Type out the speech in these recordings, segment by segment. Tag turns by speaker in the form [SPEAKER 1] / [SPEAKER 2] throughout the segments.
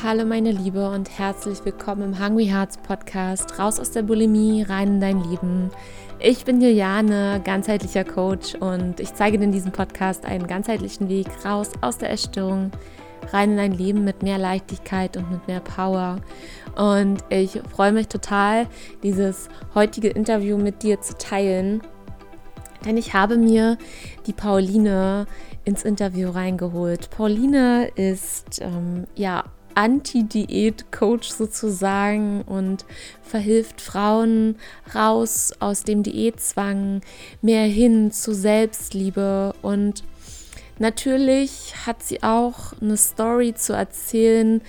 [SPEAKER 1] Hallo meine Liebe und herzlich willkommen im Hungry Hearts Podcast. Raus aus der Bulimie, rein in dein Leben. Ich bin Juliane, ganzheitlicher Coach und ich zeige dir in diesem Podcast einen ganzheitlichen Weg raus aus der Essstörung, rein in dein Leben mit mehr Leichtigkeit und mit mehr Power. Und ich freue mich total, dieses heutige Interview mit dir zu teilen. Denn ich habe mir die Pauline ins Interview reingeholt. Pauline ist ähm, ja Anti-Diät-Coach sozusagen und verhilft Frauen raus aus dem Diätzwang, mehr hin zu Selbstliebe und Natürlich hat sie auch eine Story zu erzählen,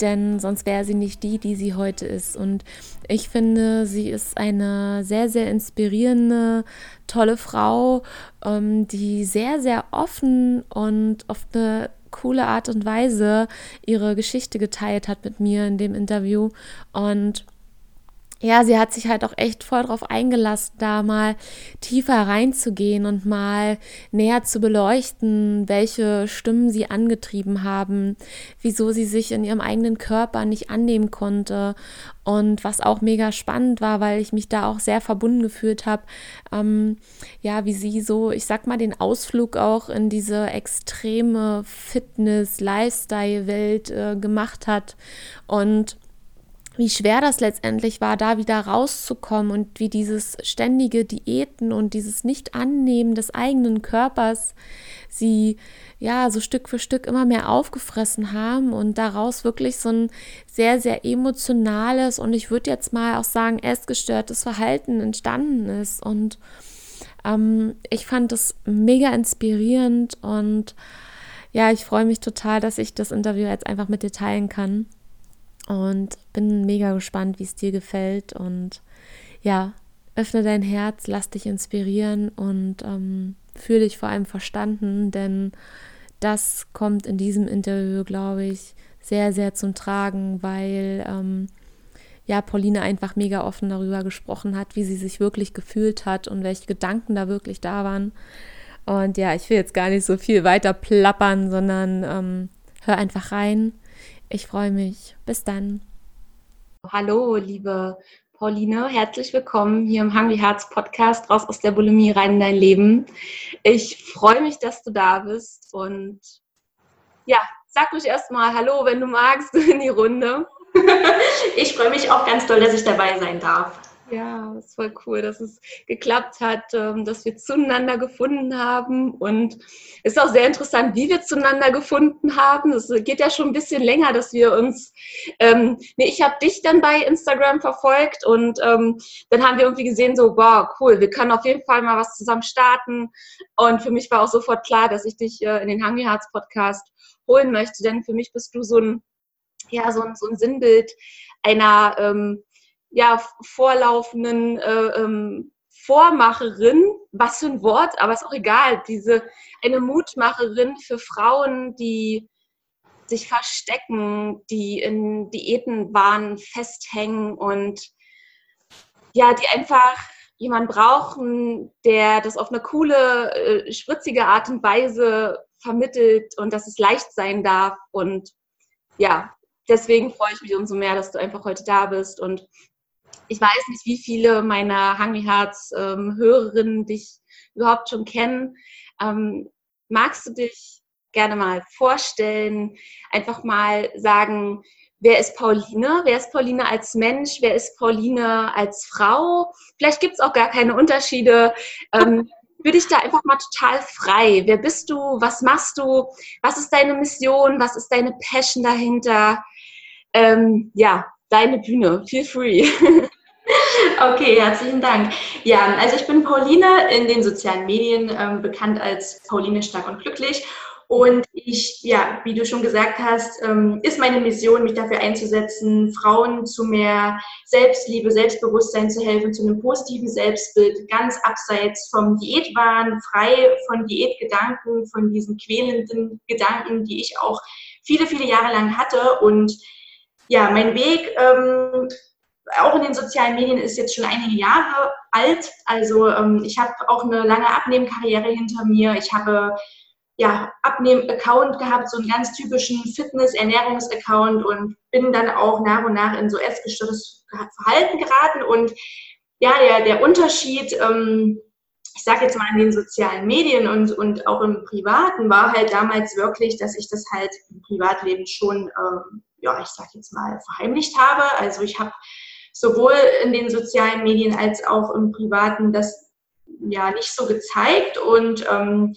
[SPEAKER 1] denn sonst wäre sie nicht die, die sie heute ist. Und ich finde, sie ist eine sehr, sehr inspirierende, tolle Frau, ähm, die sehr, sehr offen und auf eine coole Art und Weise ihre Geschichte geteilt hat mit mir in dem Interview. Und ja, sie hat sich halt auch echt voll drauf eingelassen, da mal tiefer reinzugehen und mal näher zu beleuchten, welche Stimmen sie angetrieben haben, wieso sie sich in ihrem eigenen Körper nicht annehmen konnte. Und was auch mega spannend war, weil ich mich da auch sehr verbunden gefühlt habe, ähm, ja, wie sie so, ich sag mal, den Ausflug auch in diese extreme Fitness-Lifestyle-Welt äh, gemacht hat. Und wie schwer das letztendlich war, da wieder rauszukommen und wie dieses ständige Diäten und dieses Nicht-Annehmen des eigenen Körpers sie ja so Stück für Stück immer mehr aufgefressen haben und daraus wirklich so ein sehr, sehr emotionales und ich würde jetzt mal auch sagen, essgestörtes Verhalten entstanden ist. Und ähm, ich fand das mega inspirierend und ja, ich freue mich total, dass ich das Interview jetzt einfach mit dir teilen kann und bin mega gespannt, wie es dir gefällt. Und ja, öffne dein Herz, lass dich inspirieren und ähm, fühle dich vor allem verstanden, denn das kommt in diesem Interview, glaube ich, sehr, sehr zum Tragen, weil ähm, ja, Pauline einfach mega offen darüber gesprochen hat, wie sie sich wirklich gefühlt hat und welche Gedanken da wirklich da waren. Und ja, ich will jetzt gar nicht so viel weiter plappern, sondern ähm, hör einfach rein ich freue mich. Bis dann.
[SPEAKER 2] Hallo, liebe Pauline, herzlich willkommen hier im Hungry Hearts Podcast, raus aus der Bulimie rein in dein Leben. Ich freue mich, dass du da bist und ja, sag ruhig erstmal Hallo, wenn du magst, in die Runde.
[SPEAKER 3] ich freue mich auch ganz doll, dass ich dabei sein darf.
[SPEAKER 2] Ja, es voll cool, dass es geklappt hat, ähm, dass wir zueinander gefunden haben. Und es ist auch sehr interessant, wie wir zueinander gefunden haben. Es geht ja schon ein bisschen länger, dass wir uns, ähm, nee, ich habe dich dann bei Instagram verfolgt und ähm, dann haben wir irgendwie gesehen, so, wow, cool, wir können auf jeden Fall mal was zusammen starten. Und für mich war auch sofort klar, dass ich dich äh, in den Hungry Hearts Podcast holen möchte, denn für mich bist du so ein, ja, so ein, so ein Sinnbild einer, ähm, ja, vorlaufenden äh, ähm, Vormacherin, was für ein Wort, aber ist auch egal, diese eine Mutmacherin für Frauen, die sich verstecken, die in Diätenwahn festhängen und ja, die einfach jemanden brauchen, der das auf eine coole, äh, spritzige Art und Weise vermittelt und dass es leicht sein darf. Und ja, deswegen freue ich mich umso mehr, dass du einfach heute da bist und ich weiß nicht, wie viele meiner Hungry Hearts ähm, Hörerinnen dich überhaupt schon kennen. Ähm, magst du dich gerne mal vorstellen, einfach mal sagen, wer ist Pauline? Wer ist Pauline als Mensch? Wer ist Pauline als Frau? Vielleicht gibt es auch gar keine Unterschiede. Ähm, würde ich da einfach mal total frei. Wer bist du? Was machst du? Was ist deine Mission? Was ist deine Passion dahinter? Ähm, ja, deine Bühne. Feel free.
[SPEAKER 3] Okay, herzlichen Dank. Ja, also ich bin Pauline in den sozialen Medien ähm, bekannt als Pauline Stark und Glücklich. Und ich, ja, wie du schon gesagt hast, ähm, ist meine Mission, mich dafür einzusetzen, Frauen zu mehr Selbstliebe, Selbstbewusstsein zu helfen, zu einem positiven Selbstbild, ganz abseits vom Diätwahn, frei von Diätgedanken, von diesen quälenden Gedanken, die ich auch viele, viele Jahre lang hatte. Und ja, mein Weg ähm, auch in den sozialen Medien ist jetzt schon einige Jahre alt. Also ähm, ich habe auch eine lange Abnehmkarriere hinter mir. Ich habe ja, Abnehmen-Account gehabt, so einen ganz typischen Fitness-Ernährungs-Account und bin dann auch nach und nach in so essgestörtes Verhalten geraten. Und ja, der, der Unterschied, ähm, ich sage jetzt mal in den sozialen Medien und, und auch im Privaten, war halt damals wirklich, dass ich das halt im Privatleben schon, ähm, ja, ich sage jetzt mal, verheimlicht habe. Also ich habe sowohl in den sozialen Medien als auch im Privaten das ja nicht so gezeigt und ähm,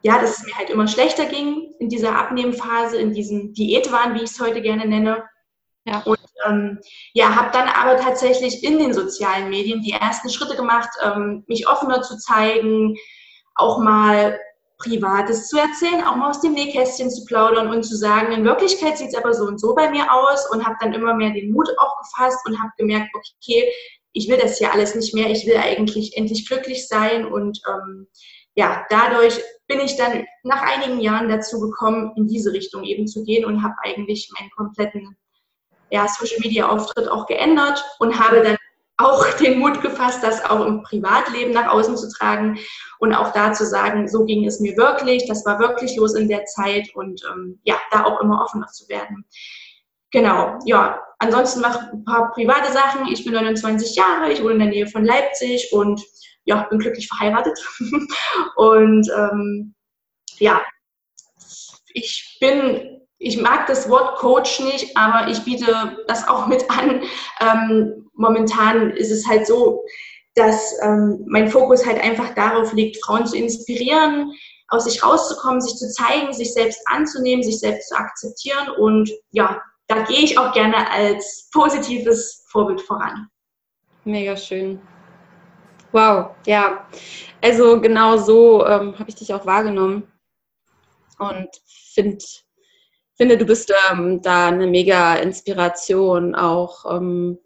[SPEAKER 3] ja, dass es mir halt immer schlechter ging in dieser Abnehmphase, in diesem Diätwahn, wie ich es heute gerne nenne. Ja. Und ähm, ja, habe dann aber tatsächlich in den sozialen Medien die ersten Schritte gemacht, ähm, mich offener zu zeigen, auch mal Privates zu erzählen, auch mal aus dem Nähkästchen zu plaudern und zu sagen, in Wirklichkeit sieht es aber so und so bei mir aus und habe dann immer mehr den Mut auch gefasst und habe gemerkt, okay, ich will das hier alles nicht mehr, ich will eigentlich endlich glücklich sein und ähm, ja, dadurch bin ich dann nach einigen Jahren dazu gekommen, in diese Richtung eben zu gehen und habe eigentlich meinen kompletten ja, Social Media Auftritt auch geändert und habe dann auch den Mut gefasst, das auch im Privatleben nach außen zu tragen und auch da zu sagen, so ging es mir wirklich, das war wirklich los in der Zeit und ähm, ja, da auch immer offener zu werden. Genau, ja, ansonsten mache ich ein paar private Sachen. Ich bin 29 Jahre, ich wohne in der Nähe von Leipzig und ja, bin glücklich verheiratet. und ähm, ja, ich bin, ich mag das Wort Coach nicht, aber ich biete das auch mit an. Ähm, momentan ist es halt so, dass ähm, mein Fokus halt einfach darauf liegt, Frauen zu inspirieren, aus sich rauszukommen, sich zu zeigen, sich selbst anzunehmen, sich selbst zu akzeptieren. Und ja, da gehe ich auch gerne als positives Vorbild voran.
[SPEAKER 2] Mega schön. Wow, ja. Also genau so ähm, habe ich dich auch wahrgenommen und find, finde, du bist ähm, da eine mega Inspiration auch. Ähm,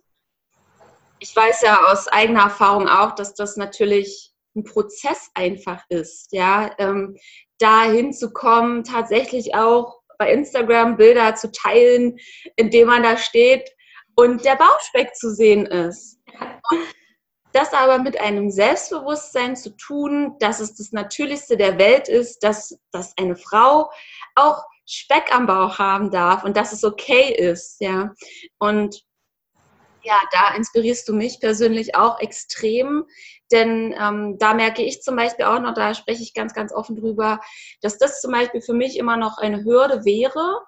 [SPEAKER 2] ich weiß ja aus eigener Erfahrung auch, dass das natürlich ein Prozess einfach ist, ja, ähm, da hinzukommen, tatsächlich auch bei Instagram Bilder zu teilen, indem man da steht und der Bauchspeck zu sehen ist. Und das aber mit einem Selbstbewusstsein zu tun, dass es das Natürlichste der Welt ist, dass, dass eine Frau auch Speck am Bauch haben darf und dass es okay ist, ja. Und ja, da inspirierst du mich persönlich auch extrem, denn ähm, da merke ich zum Beispiel auch noch, da spreche ich ganz, ganz offen drüber, dass das zum Beispiel für mich immer noch eine Hürde wäre,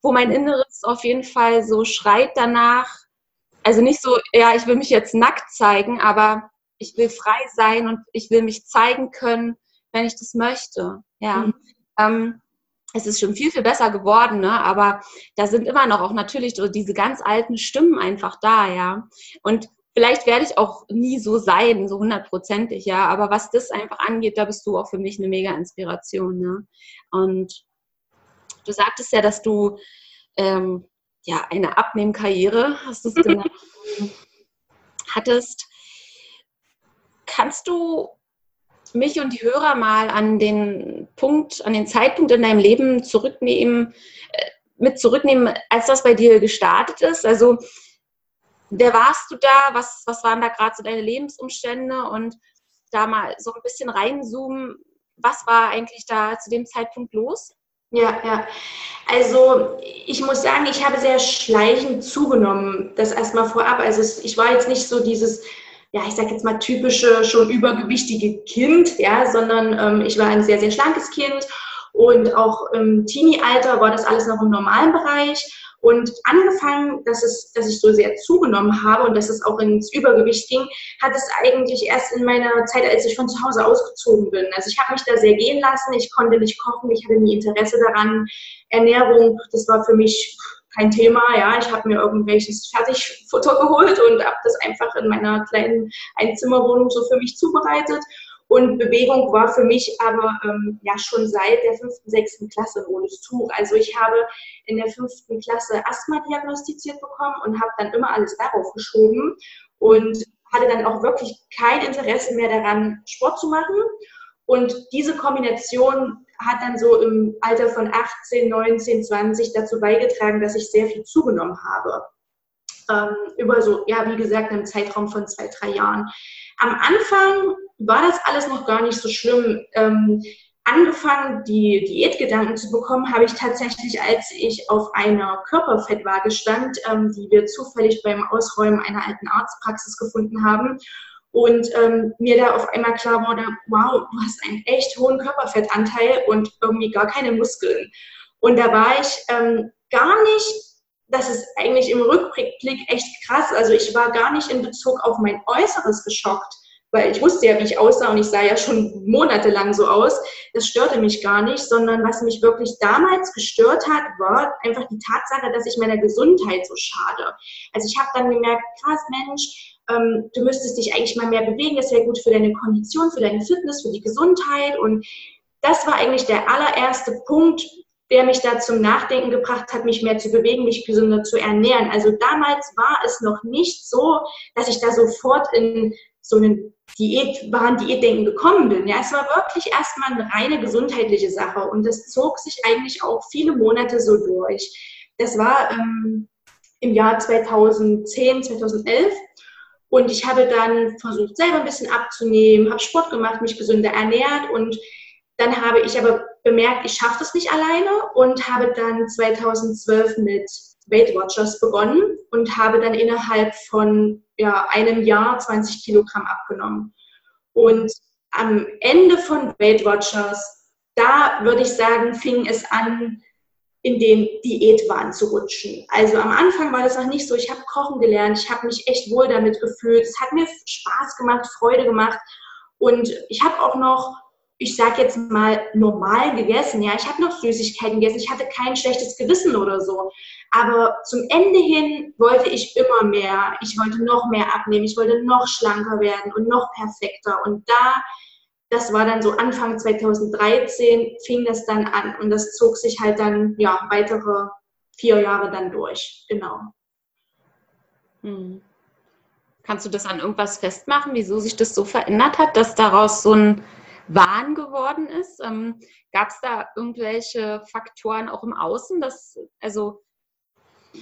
[SPEAKER 2] wo mein Inneres auf jeden Fall so schreit danach, also nicht so, ja, ich will mich jetzt nackt zeigen, aber ich will frei sein und ich will mich zeigen können, wenn ich das möchte. Ja. Mhm. Ähm, es ist schon viel, viel besser geworden, ne? aber da sind immer noch auch natürlich so diese ganz alten Stimmen einfach da, ja. Und vielleicht werde ich auch nie so sein, so hundertprozentig, ja. Aber was das einfach angeht, da bist du auch für mich eine mega Inspiration, ne? Und du sagtest ja, dass du ähm, ja, eine Abnehmkarriere, hast du es genannt, hattest. Kannst du mich und die Hörer mal an den Punkt, an den Zeitpunkt in deinem Leben zurücknehmen, äh, mit zurücknehmen, als das bei dir gestartet ist? Also, wer warst du da? Was, was waren da gerade so deine Lebensumstände? Und da mal so ein bisschen reinzoomen, was war eigentlich da zu dem Zeitpunkt los?
[SPEAKER 3] Ja, ja. Also ich muss sagen, ich habe sehr schleichend zugenommen, das erstmal vorab. Also ich war jetzt nicht so dieses, ja, ich sage jetzt mal typische, schon übergewichtige Kind, ja, sondern ähm, ich war ein sehr, sehr schlankes Kind und auch im Teenie-Alter war das alles noch im normalen Bereich. Und angefangen, dass, es, dass ich so sehr zugenommen habe und dass es auch ins Übergewicht ging, hat es eigentlich erst in meiner Zeit, als ich von zu Hause ausgezogen bin. Also ich habe mich da sehr gehen lassen, ich konnte nicht kochen, ich hatte nie Interesse daran. Ernährung, das war für mich kein Thema. Ja, ich habe mir irgendwelches Fertigfutter geholt und habe das einfach in meiner kleinen Einzimmerwohnung so für mich zubereitet. Und Bewegung war für mich aber ähm, ja schon seit der fünften, sechsten Klasse ein rotes Tuch. Also ich habe in der fünften Klasse Asthma diagnostiziert bekommen und habe dann immer alles darauf geschoben und hatte dann auch wirklich kein Interesse mehr daran, Sport zu machen. Und diese Kombination hat dann so im Alter von 18, 19, 20 dazu beigetragen, dass ich sehr viel zugenommen habe. Ähm, über so, ja, wie gesagt, einen Zeitraum von zwei, drei Jahren. Am Anfang war das alles noch gar nicht so schlimm. Ähm, angefangen, die Diätgedanken zu bekommen, habe ich tatsächlich, als ich auf einer Körperfettwaage stand, ähm, die wir zufällig beim Ausräumen einer alten Arztpraxis gefunden haben. Und ähm, mir da auf einmal klar wurde, wow, du hast einen echt hohen Körperfettanteil und irgendwie gar keine Muskeln. Und da war ich ähm, gar nicht, das ist eigentlich im Rückblick echt krass, also ich war gar nicht in Bezug auf mein Äußeres geschockt, weil ich wusste ja, wie ich aussah und ich sah ja schon monatelang so aus. Das störte mich gar nicht, sondern was mich wirklich damals gestört hat, war einfach die Tatsache, dass ich meiner Gesundheit so schade. Also ich habe dann gemerkt, krass Mensch, ähm, du müsstest dich eigentlich mal mehr bewegen, das wäre gut für deine Kondition, für deine Fitness, für die Gesundheit und das war eigentlich der allererste Punkt, der mich da zum Nachdenken gebracht hat, mich mehr zu bewegen, mich gesünder zu ernähren. Also damals war es noch nicht so, dass ich da sofort in so einen Diät, waren Diätdenken gekommen bin. Ja, es war wirklich erstmal eine reine gesundheitliche Sache und das zog sich eigentlich auch viele Monate so durch. Das war ähm, im Jahr 2010, 2011 und ich habe dann versucht, selber ein bisschen abzunehmen, habe Sport gemacht, mich gesünder ernährt und dann habe ich aber bemerkt, ich schaffe das nicht alleine und habe dann 2012 mit Weight Watchers begonnen und habe dann innerhalb von ja, einem Jahr 20 Kilogramm abgenommen. Und am Ende von Weight Watchers, da würde ich sagen, fing es an, in den Diätwahn zu rutschen. Also am Anfang war das noch nicht so. Ich habe kochen gelernt, ich habe mich echt wohl damit gefühlt. Es hat mir Spaß gemacht, Freude gemacht. Und ich habe auch noch ich sage jetzt mal, normal gegessen. Ja, ich habe noch Süßigkeiten gegessen. Ich hatte kein schlechtes Gewissen oder so. Aber zum Ende hin wollte ich immer mehr. Ich wollte noch mehr abnehmen. Ich wollte noch schlanker werden und noch perfekter. Und da, das war dann so Anfang 2013, fing das dann an. Und das zog sich halt dann, ja, weitere vier Jahre dann durch. Genau.
[SPEAKER 1] Hm. Kannst du das an irgendwas festmachen, wieso sich das so verändert hat, dass daraus so ein Wahn geworden ist. Ähm, Gab es da irgendwelche Faktoren auch im Außen, dass, also,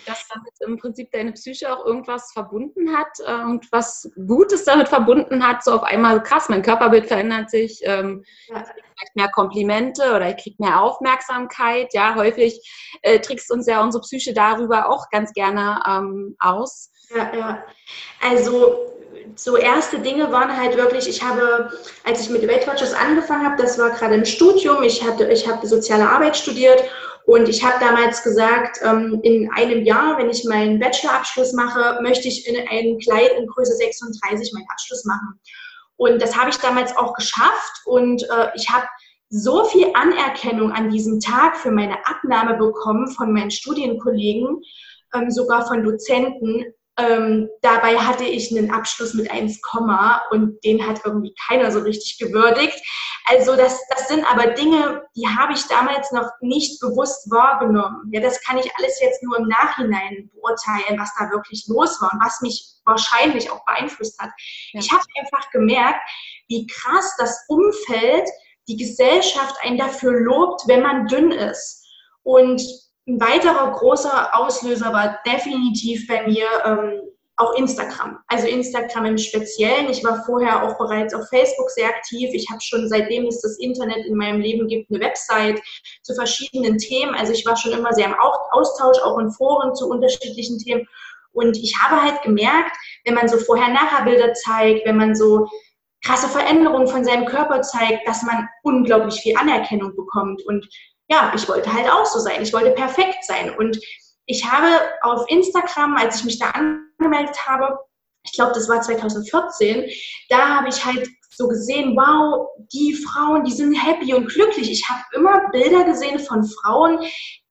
[SPEAKER 1] dass damit im Prinzip deine Psyche auch irgendwas verbunden hat äh, und was Gutes damit verbunden hat, so auf einmal krass, mein Körperbild verändert sich, ähm, ja. ich kriege vielleicht mehr Komplimente oder ich kriege mehr Aufmerksamkeit. Ja, häufig äh, trickst uns ja unsere Psyche darüber auch ganz gerne ähm, aus.
[SPEAKER 3] Ja, ja. Also so erste Dinge waren halt wirklich, ich habe, als ich mit Weight Watchers angefangen habe, das war gerade im Studium, ich, hatte, ich habe soziale Arbeit studiert und ich habe damals gesagt, ähm, in einem Jahr, wenn ich meinen Bachelorabschluss mache, möchte ich in einem Kleid in Größe 36 meinen Abschluss machen. Und das habe ich damals auch geschafft und äh, ich habe so viel Anerkennung an diesem Tag für meine Abnahme bekommen von meinen Studienkollegen, ähm, sogar von Dozenten. Ähm, dabei hatte ich einen Abschluss mit 1, und den hat irgendwie keiner so richtig gewürdigt. Also das, das sind aber Dinge, die habe ich damals noch nicht bewusst wahrgenommen. Ja, das kann ich alles jetzt nur im Nachhinein beurteilen, was da wirklich los war und was mich wahrscheinlich auch beeinflusst hat. Ja. Ich habe einfach gemerkt, wie krass das Umfeld, die Gesellschaft einen dafür lobt, wenn man dünn ist. Und ein weiterer großer Auslöser war definitiv bei mir ähm, auch Instagram. Also Instagram im Speziellen. Ich war vorher auch bereits auf Facebook sehr aktiv. Ich habe schon seitdem es das Internet in meinem Leben gibt, eine Website zu verschiedenen Themen. Also ich war schon immer sehr im Austausch, auch in Foren zu unterschiedlichen Themen. Und ich habe halt gemerkt, wenn man so Vorher-Nachher-Bilder zeigt, wenn man so krasse Veränderungen von seinem Körper zeigt, dass man unglaublich viel Anerkennung bekommt. Und ja, ich wollte halt auch so sein. Ich wollte perfekt sein. Und ich habe auf Instagram, als ich mich da angemeldet habe, ich glaube, das war 2014, da habe ich halt so gesehen, wow, die Frauen, die sind happy und glücklich. Ich habe immer Bilder gesehen von Frauen,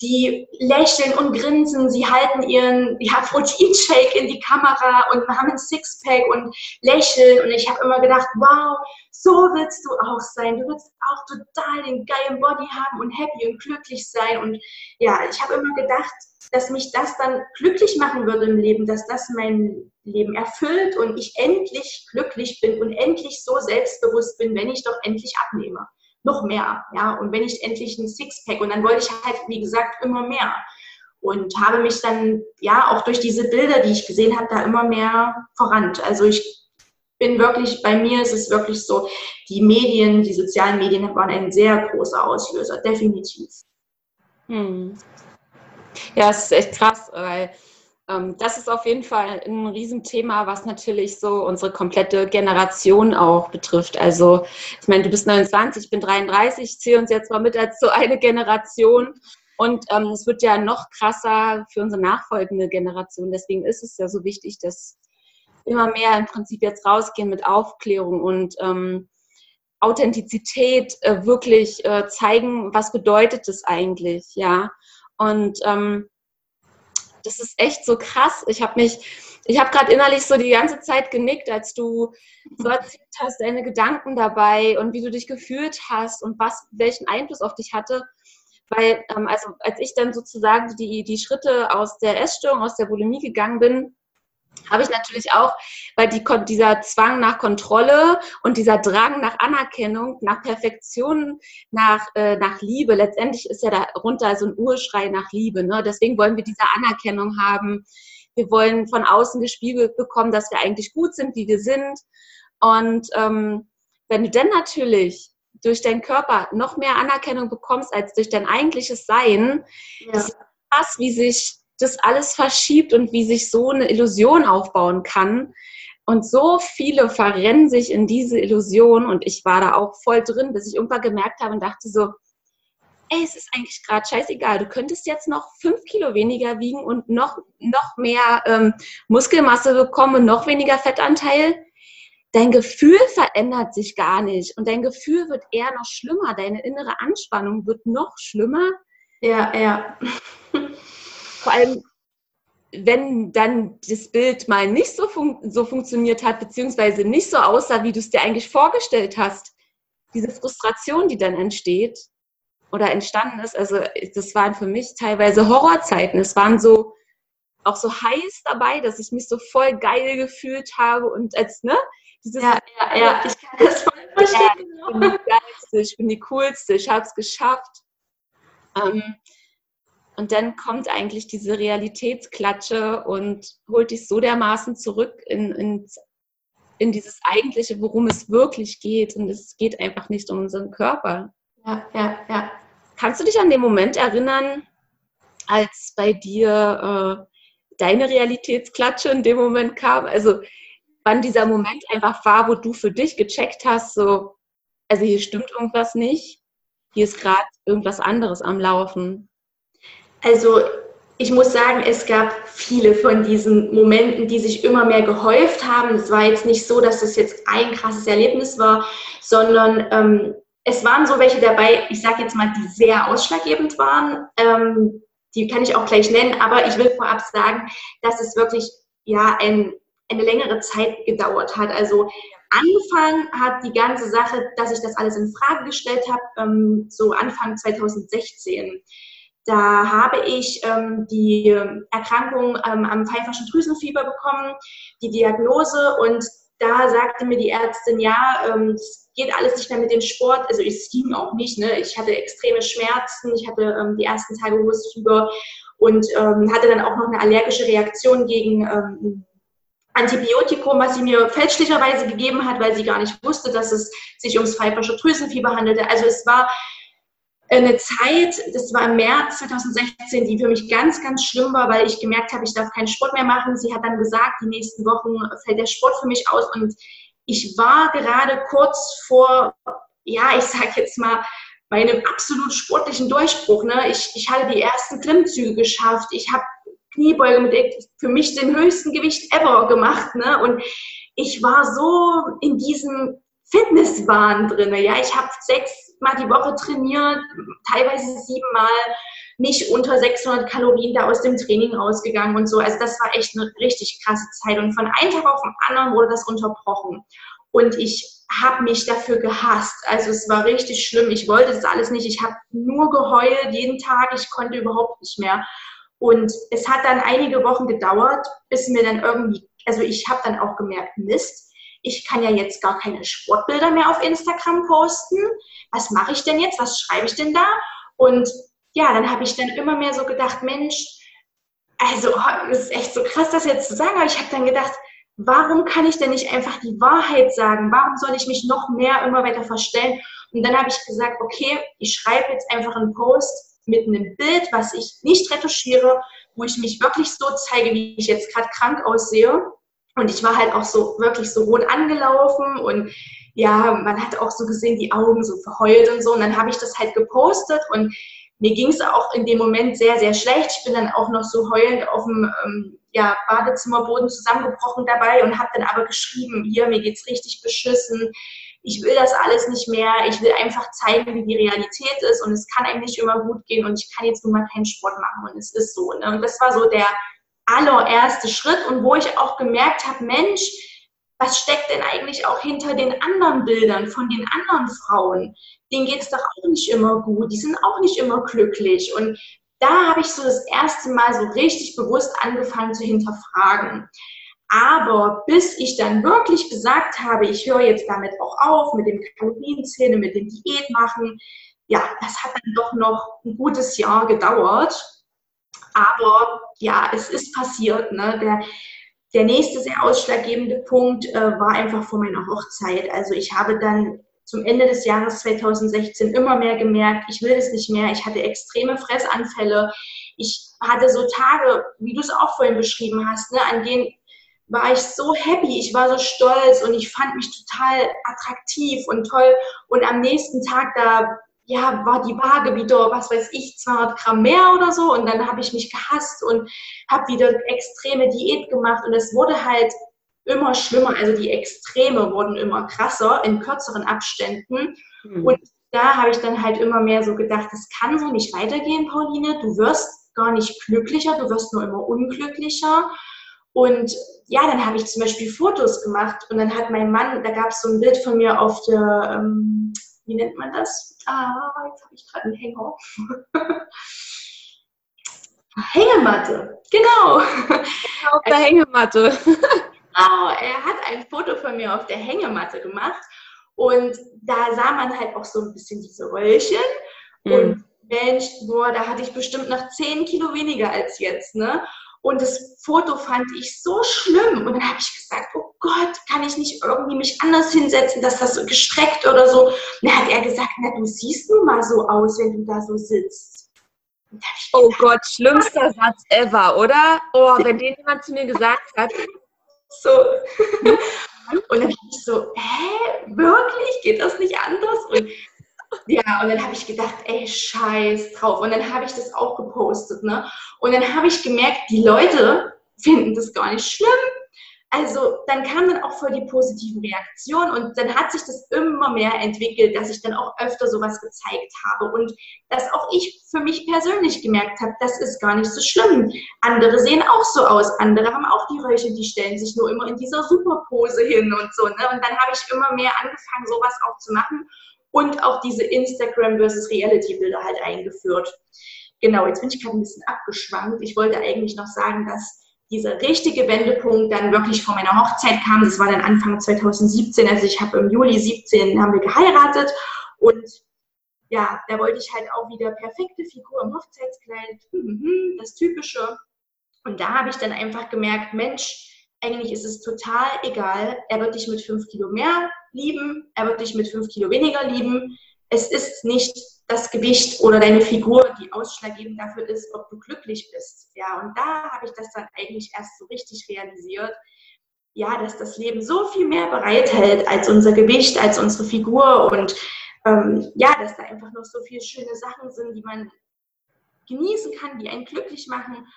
[SPEAKER 3] die lächeln und grinsen. Sie halten ihren ja, Proteinshake in die Kamera und haben ein Sixpack und lächeln. Und ich habe immer gedacht, wow, so willst du auch sein. Du willst auch total den geilen Body haben und happy und glücklich sein. Und ja, ich habe immer gedacht, dass mich das dann glücklich machen würde im Leben, dass das mein Leben erfüllt und ich endlich glücklich bin und endlich so selbstbewusst bin, wenn ich doch endlich abnehme. Noch mehr, ja, und wenn ich endlich ein Sixpack und dann wollte ich halt, wie gesagt, immer mehr und habe mich dann, ja, auch durch diese Bilder, die ich gesehen habe, da immer mehr vorannt. Also ich bin wirklich, bei mir ist es wirklich so, die Medien, die sozialen Medien waren ein sehr großer Auslöser, definitiv. Hm.
[SPEAKER 2] Ja, es ist echt krass, weil das ist auf jeden Fall ein Riesenthema, was natürlich so unsere komplette Generation auch betrifft. Also ich meine, du bist 29, ich bin 33, ich ziehe uns jetzt mal mit als so eine Generation. Und ähm, es wird ja noch krasser für unsere nachfolgende Generation. Deswegen ist es ja so wichtig, dass immer mehr im Prinzip jetzt rausgehen mit Aufklärung und ähm, Authentizität äh, wirklich äh, zeigen, was bedeutet es eigentlich, ja. Und ähm, das ist echt so krass. Ich habe mich, ich habe gerade innerlich so die ganze Zeit genickt, als du so erzählt hast, deine Gedanken dabei und wie du dich gefühlt hast und was, welchen Einfluss auf dich hatte. Weil, ähm, also als ich dann sozusagen die, die Schritte aus der Essstörung, aus der Bulimie gegangen bin, habe ich natürlich auch, weil die, dieser Zwang nach Kontrolle und dieser Drang nach Anerkennung, nach Perfektion, nach, äh, nach Liebe, letztendlich ist ja darunter so ein Urschrei nach Liebe. Ne? Deswegen wollen wir diese Anerkennung haben. Wir wollen von außen gespiegelt bekommen, dass wir eigentlich gut sind, wie wir sind. Und ähm, wenn du dann natürlich durch deinen Körper noch mehr Anerkennung bekommst als durch dein eigentliches Sein, ja. das ist krass, wie sich das alles verschiebt und wie sich so eine Illusion aufbauen kann. Und so viele verrennen sich in diese Illusion und ich war da auch voll drin, bis ich irgendwann gemerkt habe und dachte so, ey, es ist eigentlich gerade scheißegal. Du könntest jetzt noch fünf Kilo weniger wiegen und noch, noch mehr ähm, Muskelmasse bekommen und noch weniger Fettanteil. Dein Gefühl verändert sich gar nicht und dein Gefühl wird eher noch schlimmer. Deine innere Anspannung wird noch schlimmer.
[SPEAKER 3] Ja, ja.
[SPEAKER 2] vor allem, wenn dann das Bild mal nicht so, fun so funktioniert hat, beziehungsweise nicht so aussah, wie du es dir eigentlich vorgestellt hast, diese Frustration, die dann entsteht oder entstanden ist, also das waren für mich teilweise Horrorzeiten. Es waren so auch so heiß dabei, dass ich mich so voll geil gefühlt habe und als, ne?
[SPEAKER 3] Dieses, ja, ja, ja, ich kann das voll verstehen. Ja, ich
[SPEAKER 2] bin die geilste, ich bin die coolste, ich habe es geschafft. Ähm, und dann kommt eigentlich diese Realitätsklatsche und holt dich so dermaßen zurück in, in, in dieses Eigentliche, worum es wirklich geht. Und es geht einfach nicht um unseren Körper.
[SPEAKER 3] Ja, ja, ja.
[SPEAKER 2] Kannst du dich an den Moment erinnern, als bei dir äh, deine Realitätsklatsche in dem Moment kam? Also wann dieser Moment einfach war, wo du für dich gecheckt hast, so, also hier stimmt irgendwas nicht, hier ist gerade irgendwas anderes am Laufen.
[SPEAKER 3] Also ich muss sagen, es gab viele von diesen Momenten, die sich immer mehr gehäuft haben. Es war jetzt nicht so, dass es jetzt ein krasses Erlebnis war, sondern ähm, es waren so welche dabei, ich sage jetzt mal, die sehr ausschlaggebend waren. Ähm, die kann ich auch gleich nennen, aber ich will vorab sagen, dass es wirklich ja ein, eine längere Zeit gedauert hat. Also angefangen hat die ganze Sache, dass ich das alles in Frage gestellt habe, ähm, so Anfang 2016. Da habe ich ähm, die Erkrankung ähm, am pfeiferschen Drüsenfieber bekommen, die Diagnose und da sagte mir die Ärztin, ja, ähm, es geht alles nicht mehr mit dem Sport. Also es ging auch nicht. Ne? Ich hatte extreme Schmerzen, ich hatte ähm, die ersten Tage hohes Fieber und ähm, hatte dann auch noch eine allergische Reaktion gegen ähm, Antibiotikum, was sie mir fälschlicherweise gegeben hat, weil sie gar nicht wusste, dass es sich ums pfeifersche Drüsenfieber handelte. Also es war eine Zeit, das war im März 2016, die für mich ganz, ganz schlimm war, weil ich gemerkt habe, ich darf keinen Sport mehr machen. Sie hat dann gesagt, die nächsten Wochen fällt der Sport für mich aus und ich war gerade kurz vor, ja, ich sag jetzt mal, meinem absolut sportlichen Durchbruch. Ne? Ich, ich hatte die ersten Klimmzüge geschafft. Ich habe Kniebeuge mit für mich den höchsten Gewicht ever gemacht. Ne? Und ich war so in diesem Fitnesswahn drin. Ja, ich habe sechs Mal die Woche trainiert, teilweise siebenmal, nicht unter 600 Kalorien da aus dem Training rausgegangen und so. Also das war echt eine richtig krasse Zeit. Und von einem Tag auf den anderen wurde das unterbrochen. Und ich habe mich dafür gehasst. Also es war richtig schlimm. Ich wollte das alles nicht. Ich habe nur geheult jeden Tag. Ich konnte überhaupt nicht mehr. Und es hat dann einige Wochen gedauert, bis mir dann irgendwie, also ich habe dann auch gemerkt, Mist, ich kann ja jetzt gar keine Sportbilder mehr auf Instagram posten. Was mache ich denn jetzt? Was schreibe ich denn da? Und ja, dann habe ich dann immer mehr so gedacht, Mensch, also es ist echt so krass, das jetzt zu sagen, aber ich habe dann gedacht, warum kann ich denn nicht einfach die Wahrheit sagen? Warum soll ich mich noch mehr immer weiter verstellen? Und dann habe ich gesagt, okay, ich schreibe jetzt einfach einen Post mit einem Bild, was ich nicht retuschiere, wo ich mich wirklich so zeige, wie ich jetzt gerade krank aussehe. Und ich war halt auch so wirklich so rot angelaufen und ja, man hat auch so gesehen, die Augen so verheult und so. Und dann habe ich das halt gepostet und mir ging es auch in dem Moment sehr, sehr schlecht. Ich bin dann auch noch so heulend auf dem ähm, ja, Badezimmerboden zusammengebrochen dabei und habe dann aber geschrieben, hier, mir geht's richtig beschissen. Ich will das alles nicht mehr. Ich will einfach zeigen, wie die Realität ist und es kann einem nicht immer gut gehen und ich kann jetzt nun mal keinen Sport machen und es ist so. Ne? Und das war so der allererste Schritt und wo ich auch gemerkt habe, Mensch, was steckt denn eigentlich auch hinter den anderen Bildern von den anderen Frauen? Denen geht es doch auch nicht immer gut, die sind auch nicht immer glücklich. Und da habe ich so das erste Mal so richtig bewusst angefangen zu hinterfragen. Aber bis ich dann wirklich gesagt habe, ich höre jetzt damit auch auf, mit dem Kalorienzähne, mit dem Diät machen, ja, das hat dann doch noch ein gutes Jahr gedauert. Aber ja, es ist passiert. Ne? Der, der nächste sehr ausschlaggebende Punkt äh, war einfach vor meiner Hochzeit. Also ich habe dann zum Ende des Jahres 2016 immer mehr gemerkt, ich will es nicht mehr. Ich hatte extreme Fressanfälle. Ich hatte so Tage, wie du es auch vorhin beschrieben hast, ne, an denen war ich so happy, ich war so stolz und ich fand mich total attraktiv und toll. Und am nächsten Tag, da ja, war die Waage wieder, was weiß ich, 200 Gramm mehr oder so. Und dann habe ich mich gehasst und habe wieder extreme Diät gemacht. Und es wurde halt immer schlimmer. Also die Extreme wurden immer krasser in kürzeren Abständen. Mhm. Und da habe ich dann halt immer mehr so gedacht, das kann so nicht weitergehen, Pauline. Du wirst gar nicht glücklicher, du wirst nur immer unglücklicher. Und ja, dann habe ich zum Beispiel Fotos gemacht und dann hat mein Mann, da gab es so ein Bild von mir auf der, ähm, wie nennt man das? Ah, jetzt habe ich gerade einen Hänger. Hängematte, genau.
[SPEAKER 2] Auf der Hängematte.
[SPEAKER 3] genau, er hat ein Foto von mir auf der Hängematte gemacht und da sah man halt auch so ein bisschen diese Röllchen mhm. und Mensch, boah, da hatte ich bestimmt noch 10 Kilo weniger als jetzt, ne? Und das Foto fand ich so schlimm. Und dann habe ich gesagt, oh Gott, kann ich nicht irgendwie mich anders hinsetzen, dass das so gestreckt oder so. Und dann hat er gesagt, na, du siehst nun mal so aus, wenn du da so sitzt.
[SPEAKER 2] Oh Gott, schlimmster Satz ever, oder? Oh, wenn den jemand zu mir gesagt hat.
[SPEAKER 3] So. Und dann bin ich so, hä, wirklich? Geht das nicht anders? Und ja, und dann habe ich gedacht, ey, scheiß drauf. Und dann habe ich das auch gepostet, ne? Und dann habe ich gemerkt, die Leute finden das gar nicht schlimm. Also dann kam dann auch voll die positiven Reaktionen und dann hat sich das immer mehr entwickelt, dass ich dann auch öfter sowas gezeigt habe und dass auch ich für mich persönlich gemerkt habe, das ist gar nicht so schlimm. Andere sehen auch so aus, andere haben auch die Röche, die stellen sich nur immer in dieser Superpose hin und so. Ne? Und dann habe ich immer mehr angefangen, sowas auch zu machen und auch diese Instagram versus Reality Bilder halt eingeführt. Genau, jetzt bin ich gerade ein bisschen abgeschwankt. Ich wollte eigentlich noch sagen, dass dieser richtige Wendepunkt dann wirklich vor meiner Hochzeit kam. Das war dann Anfang 2017. Also ich habe im Juli 17 haben wir geheiratet und ja, da wollte ich halt auch wieder perfekte Figur im Hochzeitskleid, hm, hm, hm, das Typische. Und da habe ich dann einfach gemerkt, Mensch, eigentlich ist es total egal. Er wird dich mit fünf Kilo mehr lieben, er wird dich mit fünf Kilo weniger lieben. Es ist nicht das Gewicht oder deine Figur, die ausschlaggebend dafür ist, ob du glücklich bist. Ja, und da habe ich das dann eigentlich erst so richtig realisiert. Ja, dass das Leben so viel mehr bereithält als unser Gewicht, als unsere Figur und ähm, ja, dass da einfach noch so viele schöne Sachen sind, die man genießen kann, die einen glücklich machen.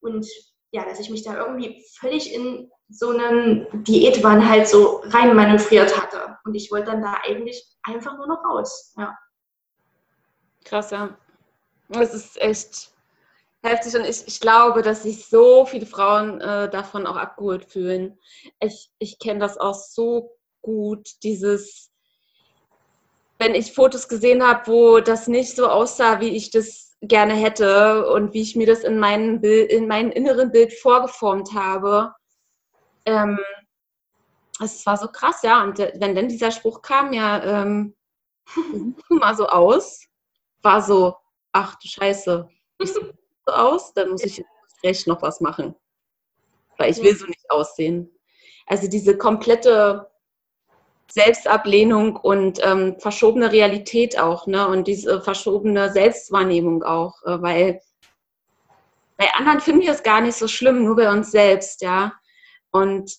[SPEAKER 3] Und ja, dass ich mich da irgendwie völlig in so einen Diätwahn halt so rein manövriert hatte. Und ich wollte dann da eigentlich einfach nur noch raus. Ja.
[SPEAKER 2] Krass, ja. Das ist echt heftig und ich, ich glaube, dass sich so viele Frauen äh, davon auch abgeholt fühlen. Ich, ich kenne das auch so gut, dieses, wenn ich Fotos gesehen habe, wo das nicht so aussah, wie ich das gerne hätte und wie ich mir das in meinem Bild, in meinem inneren Bild vorgeformt habe. Ähm, es war so krass, ja. Und wenn dann dieser Spruch kam, ja, ähm, mal so aus, war so, ach du Scheiße, ich so aus, dann muss ich recht noch was machen. Weil ich will so nicht aussehen. Also diese komplette Selbstablehnung und ähm, verschobene Realität auch, ne? Und diese verschobene Selbstwahrnehmung auch, äh, weil bei anderen finden wir es gar nicht so schlimm, nur bei uns selbst, ja. Und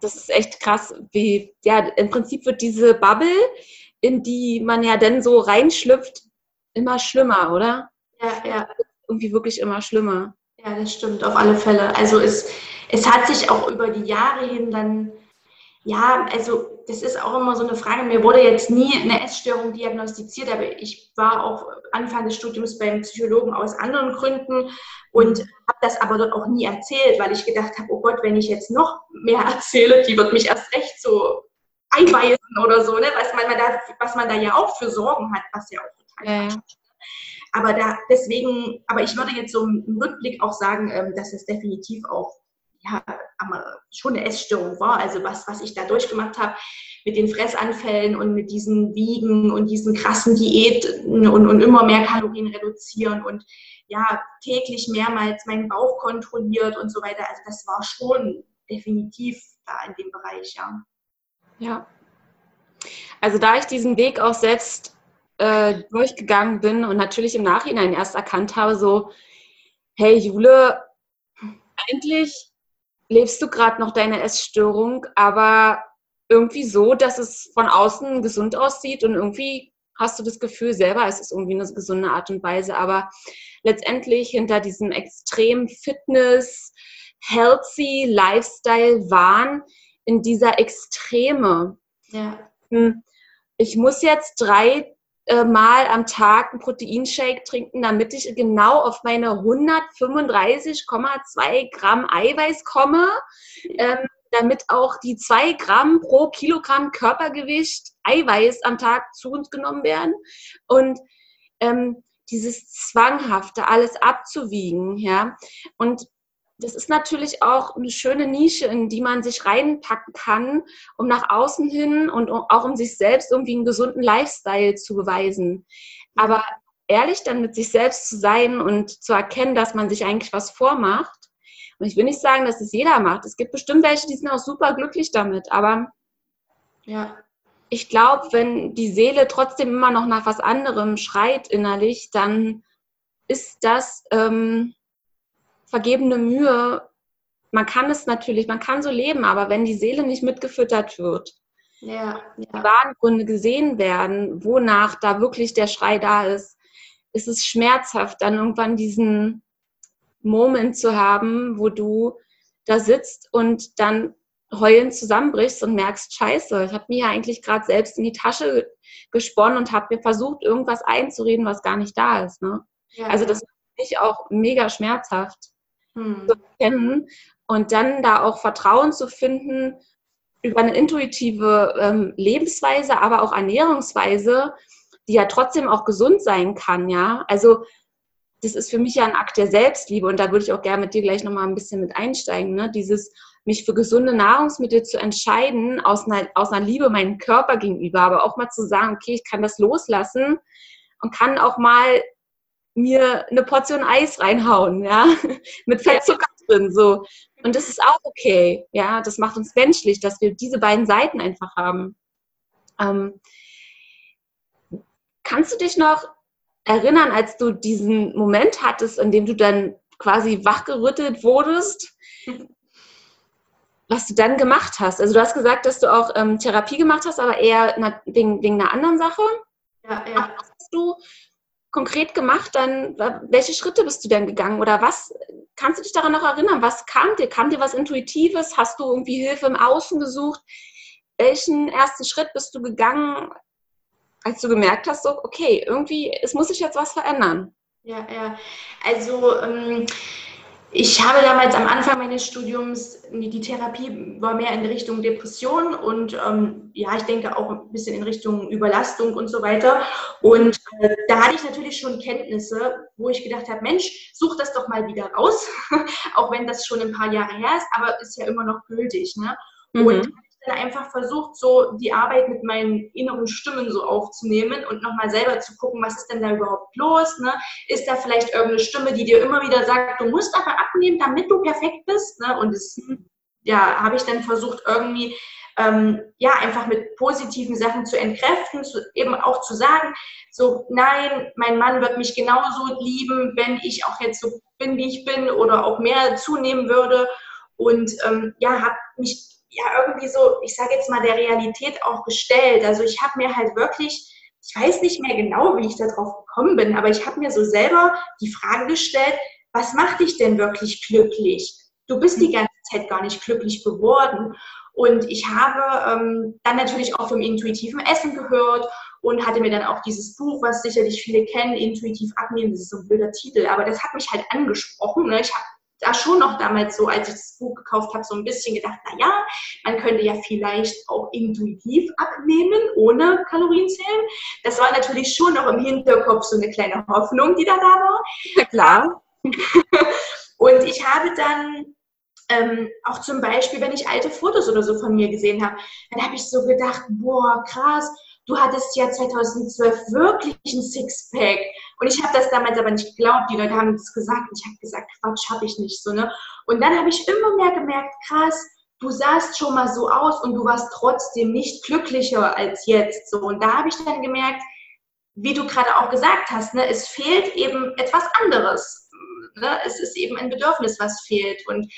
[SPEAKER 2] das ist echt krass, wie, ja, im Prinzip wird diese Bubble, in die man ja dann so reinschlüpft, immer schlimmer, oder?
[SPEAKER 3] Ja, ja.
[SPEAKER 2] Irgendwie wirklich immer schlimmer.
[SPEAKER 3] Ja, das stimmt, auf alle Fälle. Also es, es hat sich auch über die Jahre hin dann ja, also das ist auch immer so eine Frage. Mir wurde jetzt nie eine Essstörung diagnostiziert, aber ich war auch Anfang des Studiums beim Psychologen aus anderen Gründen und habe das aber dort auch nie erzählt, weil ich gedacht habe, oh Gott, wenn ich jetzt noch mehr erzähle, die wird mich erst recht so einweisen oder so, ne? was, man da, was man da ja auch für Sorgen hat, was ja auch total ja. Aber da deswegen, aber ich würde jetzt so im Rückblick auch sagen, ähm, dass es definitiv auch ja, schon eine Essstörung war. Also was, was ich da durchgemacht habe mit den Fressanfällen und mit diesen Wiegen und diesen krassen Diäten und, und immer mehr Kalorien reduzieren und ja, täglich mehrmals meinen Bauch kontrolliert und so weiter. Also das war schon definitiv da in dem Bereich, ja.
[SPEAKER 2] Ja. Also da ich diesen Weg auch selbst äh, durchgegangen bin und natürlich im Nachhinein erst erkannt habe, so, hey Jule, eigentlich lebst du gerade noch deine Essstörung, aber irgendwie so, dass es von außen gesund aussieht und irgendwie hast du das Gefühl selber, es ist irgendwie eine gesunde Art und Weise, aber letztendlich hinter diesem extrem Fitness, healthy Lifestyle waren in dieser Extreme. Ja. Hm, ich muss jetzt drei äh, mal am Tag einen Proteinshake trinken, damit ich genau auf meine 135,2 Gramm Eiweiß komme, ähm, damit auch die 2 Gramm pro Kilogramm Körpergewicht Eiweiß am Tag zu uns genommen werden. Und ähm, dieses Zwanghafte, alles abzuwiegen, ja. Und das ist natürlich auch eine schöne Nische, in die man sich reinpacken kann, um nach außen hin und auch um sich selbst irgendwie einen gesunden Lifestyle zu beweisen. Aber ehrlich dann mit sich selbst zu sein und zu erkennen, dass man sich eigentlich was vormacht. Und ich will nicht sagen, dass es jeder macht. Es gibt bestimmt welche, die sind auch super glücklich damit. Aber ja, ich glaube, wenn die Seele trotzdem immer noch nach was anderem schreit innerlich, dann ist das ähm, vergebene Mühe. Man kann es natürlich, man kann so leben, aber wenn die Seele nicht mitgefüttert wird, ja, ja. die wahren Gründe gesehen werden, wonach da wirklich der Schrei da ist, ist es schmerzhaft, dann irgendwann diesen Moment zu haben, wo du da sitzt und dann heulend zusammenbrichst und merkst, scheiße, ich habe mir ja eigentlich gerade selbst in die Tasche gesponnen und habe mir versucht, irgendwas einzureden, was gar nicht da ist. Ne? Ja, also das ist für mich auch mega schmerzhaft hm. zu kennen und dann da auch Vertrauen zu finden über eine intuitive ähm, Lebensweise, aber auch Ernährungsweise, die ja trotzdem auch gesund sein kann, ja. Also das ist für mich ja ein Akt der Selbstliebe und da würde ich auch gerne mit dir gleich nochmal ein bisschen mit einsteigen, ne? Dieses mich für gesunde Nahrungsmittel zu entscheiden, aus einer, aus einer Liebe meinem Körper gegenüber, aber auch mal zu sagen, okay, ich kann das loslassen und kann auch mal mir eine Portion Eis reinhauen, ja, mit Fettzucker drin, so. Und das ist auch okay, ja, das macht uns menschlich, dass wir diese beiden Seiten einfach haben. Ähm, kannst du dich noch erinnern, als du diesen Moment hattest, in dem du dann quasi wachgerüttelt wurdest, was du dann gemacht hast? Also du hast gesagt, dass du auch ähm, Therapie gemacht hast, aber eher wegen, wegen einer anderen Sache. Ja, ja. Hast du konkret gemacht, dann welche Schritte bist du denn gegangen oder was kannst du dich daran noch erinnern? Was kam dir? Kam dir was Intuitives? Hast du irgendwie Hilfe im Außen gesucht? Welchen ersten Schritt bist du gegangen, als du gemerkt hast, so okay, irgendwie es muss sich jetzt was verändern?
[SPEAKER 3] Ja, ja. Also ähm, ich habe damals am Anfang meines Studiums, die Therapie war mehr in Richtung Depression und ähm, ja, ich denke auch ein bisschen in Richtung Überlastung und so weiter. Und äh, da hatte ich natürlich schon Kenntnisse, wo ich gedacht habe, Mensch, such das doch mal wieder raus, auch wenn das schon ein paar Jahre her ist, aber ist ja immer noch gültig. Ne? Mhm. Und dann einfach versucht, so die Arbeit mit meinen inneren Stimmen so aufzunehmen und nochmal selber zu gucken, was ist denn da überhaupt los? Ne? Ist da vielleicht irgendeine Stimme, die dir immer wieder sagt, du musst aber abnehmen, damit du perfekt bist? Ne? Und es ja, habe ich dann versucht, irgendwie ähm, ja, einfach mit positiven Sachen zu entkräften, zu, eben auch zu sagen, so, nein, mein Mann wird mich genauso lieben, wenn ich auch jetzt so bin, wie ich bin oder auch mehr zunehmen würde. Und ähm, ja, habe mich ja irgendwie so, ich sage jetzt mal, der Realität auch gestellt. Also ich habe mir halt wirklich, ich weiß nicht mehr genau, wie ich darauf gekommen bin, aber ich habe mir so selber die Frage gestellt, was macht dich denn wirklich glücklich? Du bist die ganze Zeit gar nicht glücklich geworden. Und ich habe ähm, dann natürlich auch vom intuitiven Essen gehört und hatte mir dann auch dieses Buch, was sicherlich viele kennen, Intuitiv abnehmen, das ist so ein blöder Titel, aber das hat mich halt angesprochen. Ne? Ich habe da schon noch damals so, als ich das Buch gekauft habe, so ein bisschen gedacht, na ja, man könnte ja vielleicht auch intuitiv abnehmen, ohne Kalorien zählen. Das war natürlich schon noch im Hinterkopf so eine kleine Hoffnung, die da da war.
[SPEAKER 2] Ja, klar.
[SPEAKER 3] und ich habe dann ähm, auch zum Beispiel, wenn ich alte Fotos oder so von mir gesehen habe, dann habe ich so gedacht, boah, krass, du hattest ja 2012 wirklich ein Sixpack. Und ich habe das damals aber nicht geglaubt. Die Leute haben es gesagt. Ich habe gesagt, Quatsch, habe ich nicht so. Ne? Und dann habe ich immer mehr gemerkt, krass, du sahst schon mal so aus und du warst trotzdem nicht glücklicher als jetzt. So. Und da habe ich dann gemerkt, wie du gerade auch gesagt hast, ne, es fehlt eben etwas anderes. Ne? Es ist eben ein Bedürfnis, was fehlt. Und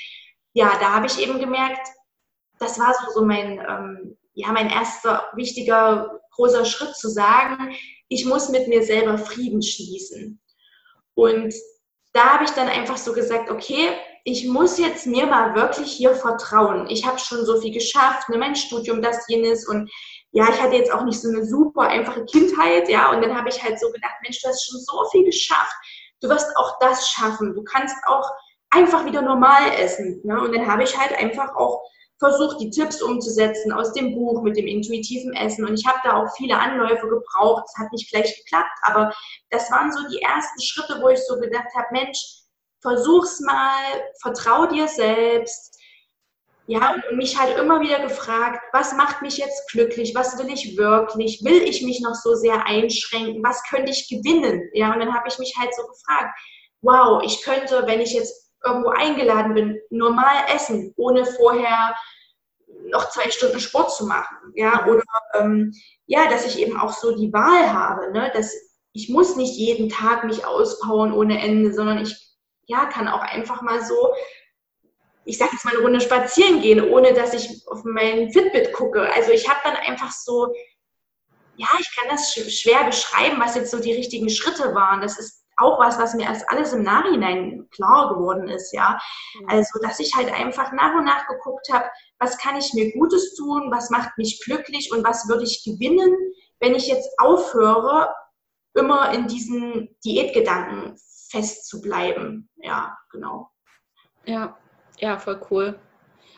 [SPEAKER 3] ja, da habe ich eben gemerkt, das war so, so mein, ähm, ja, mein erster wichtiger, großer Schritt zu sagen, ich muss mit mir selber Frieden schließen. Und da habe ich dann einfach so gesagt, okay, ich muss jetzt mir mal wirklich hier vertrauen. Ich habe schon so viel geschafft, ne, mein Studium, das, jenes und ja, ich hatte jetzt auch nicht so eine super einfache Kindheit, ja, und dann habe ich halt so gedacht, Mensch, du hast schon so viel geschafft, du wirst auch das schaffen, du kannst auch einfach wieder normal essen. Ne? Und dann habe ich halt einfach auch versucht, die Tipps umzusetzen aus dem Buch mit dem intuitiven Essen. Und ich habe da auch viele Anläufe gebraucht. Es hat nicht gleich geklappt, aber das waren so die ersten Schritte, wo ich so gedacht habe, Mensch, versuch's mal, vertrau dir selbst. Ja, und mich halt immer wieder gefragt, was macht mich jetzt glücklich? Was will ich wirklich? Will ich mich noch so sehr einschränken? Was könnte ich gewinnen? Ja, und dann habe ich mich halt so gefragt, wow, ich könnte, wenn ich jetzt irgendwo eingeladen bin, normal essen, ohne vorher noch zwei Stunden Sport zu machen. Ja, oder ähm, ja, dass ich eben auch so die Wahl habe, ne? dass ich muss nicht jeden Tag mich auspowern ohne Ende, sondern ich ja, kann auch einfach mal so, ich sage jetzt mal eine Runde spazieren gehen, ohne dass ich auf mein Fitbit gucke. Also ich habe dann einfach so, ja, ich kann das schwer beschreiben, was jetzt so die richtigen Schritte waren. Das ist auch was, was mir erst alles im Nachhinein klar geworden ist, ja. Also, dass ich halt einfach nach und nach geguckt habe, was kann ich mir Gutes tun, was macht mich glücklich und was würde ich gewinnen, wenn ich jetzt aufhöre, immer in diesen Diätgedanken festzubleiben. Ja, genau.
[SPEAKER 2] Ja, ja, voll cool.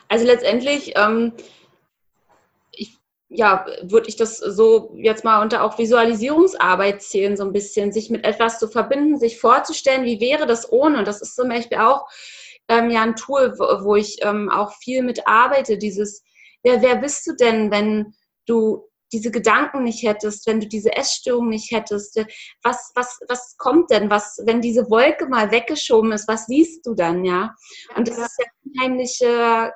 [SPEAKER 2] Also letztendlich ähm, ja, würde ich das so jetzt mal unter auch Visualisierungsarbeit zählen, so ein bisschen, sich mit etwas zu verbinden, sich vorzustellen, wie wäre das ohne. Und das ist zum Beispiel auch ähm, ja ein Tool, wo, wo ich ähm, auch viel mit arbeite, dieses, wer, wer bist du denn, wenn du diese Gedanken nicht hättest, wenn du diese Essstörung nicht hättest, was, was, was kommt denn? Was, wenn diese Wolke mal weggeschoben ist, was siehst du dann, ja? Und das ist ja ein unheimlicher,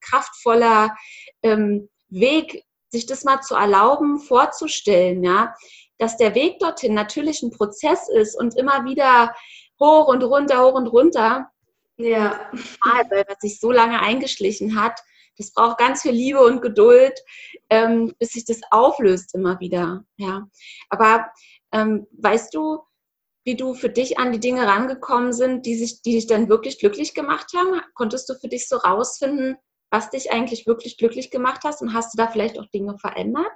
[SPEAKER 2] kraftvoller ähm, Weg, sich das mal zu erlauben, vorzustellen, ja, dass der Weg dorthin natürlich ein Prozess ist und immer wieder hoch und runter, hoch und runter. Ja. Weil was sich so lange eingeschlichen hat, das braucht ganz viel Liebe und Geduld, ähm, bis sich das auflöst immer wieder. Ja. Aber ähm, weißt du, wie du für dich an die Dinge rangekommen sind, die, sich, die dich dann wirklich glücklich gemacht haben? Konntest du für dich so rausfinden, was dich eigentlich wirklich glücklich gemacht hast und hast du da vielleicht auch Dinge verändert?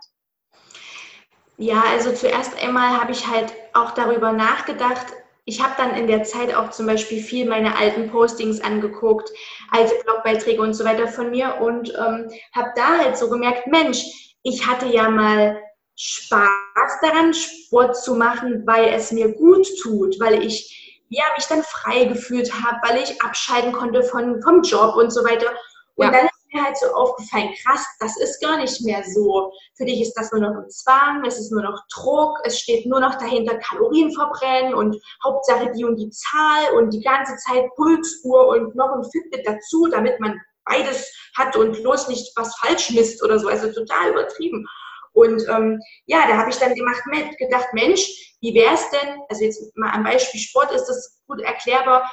[SPEAKER 3] Ja, also zuerst einmal habe ich halt auch darüber nachgedacht. Ich habe dann in der Zeit auch zum Beispiel viel meine alten Postings angeguckt, alte Blogbeiträge und so weiter von mir und ähm, habe da halt so gemerkt, Mensch, ich hatte ja mal Spaß daran, Sport zu machen, weil es mir gut tut, weil ich ja, mich dann frei gefühlt habe, weil ich abschalten konnte von, vom Job und so weiter. Und ja. dann ist mir halt so aufgefallen, krass, das ist gar nicht mehr so. Für dich ist das nur noch ein Zwang, es ist nur noch Druck, es steht nur noch dahinter Kalorien verbrennen und Hauptsache die und die Zahl und die ganze Zeit Pulsuhr und noch ein Fitbit dazu, damit man beides hat und bloß nicht was falsch misst oder so. Also total übertrieben. Und ähm, ja, da habe ich dann gemacht, gedacht, Mensch, wie wäre es denn, also jetzt mal am Beispiel Sport ist das gut erklärbar,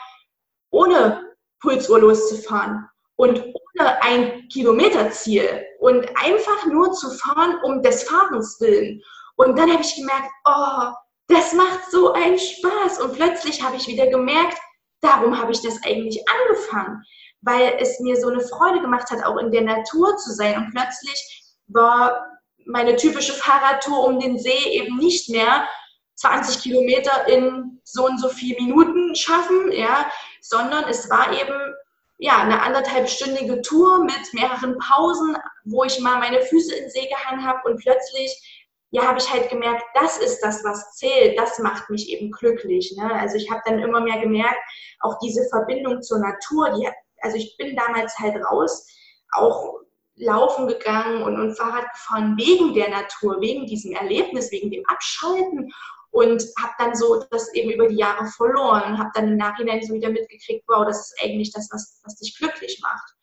[SPEAKER 3] ohne Pulsuhr loszufahren und ohne ein Kilometerziel und einfach nur zu fahren um des Fahrens willen. Und dann habe ich gemerkt, oh, das macht so einen Spaß. Und plötzlich habe ich wieder gemerkt, darum habe ich das eigentlich angefangen, weil es mir so eine Freude gemacht hat, auch in der Natur zu sein. Und plötzlich war meine typische Fahrradtour um den See eben nicht mehr 20 Kilometer in so und so vier Minuten schaffen, ja, sondern es war eben ja, eine anderthalbstündige Tour mit mehreren Pausen, wo ich mal meine Füße in den See gehangen habe und plötzlich ja, habe ich halt gemerkt, das ist das, was zählt, das macht mich eben glücklich. Ne? Also ich habe dann immer mehr gemerkt, auch diese Verbindung zur Natur, die, also ich bin damals halt raus, auch laufen gegangen und, und Fahrrad gefahren wegen der Natur, wegen diesem Erlebnis, wegen dem Abschalten und habe dann so das eben über die Jahre verloren und habe dann im Nachhinein so wieder mitgekriegt, wow, das ist eigentlich das, was, was dich glücklich macht.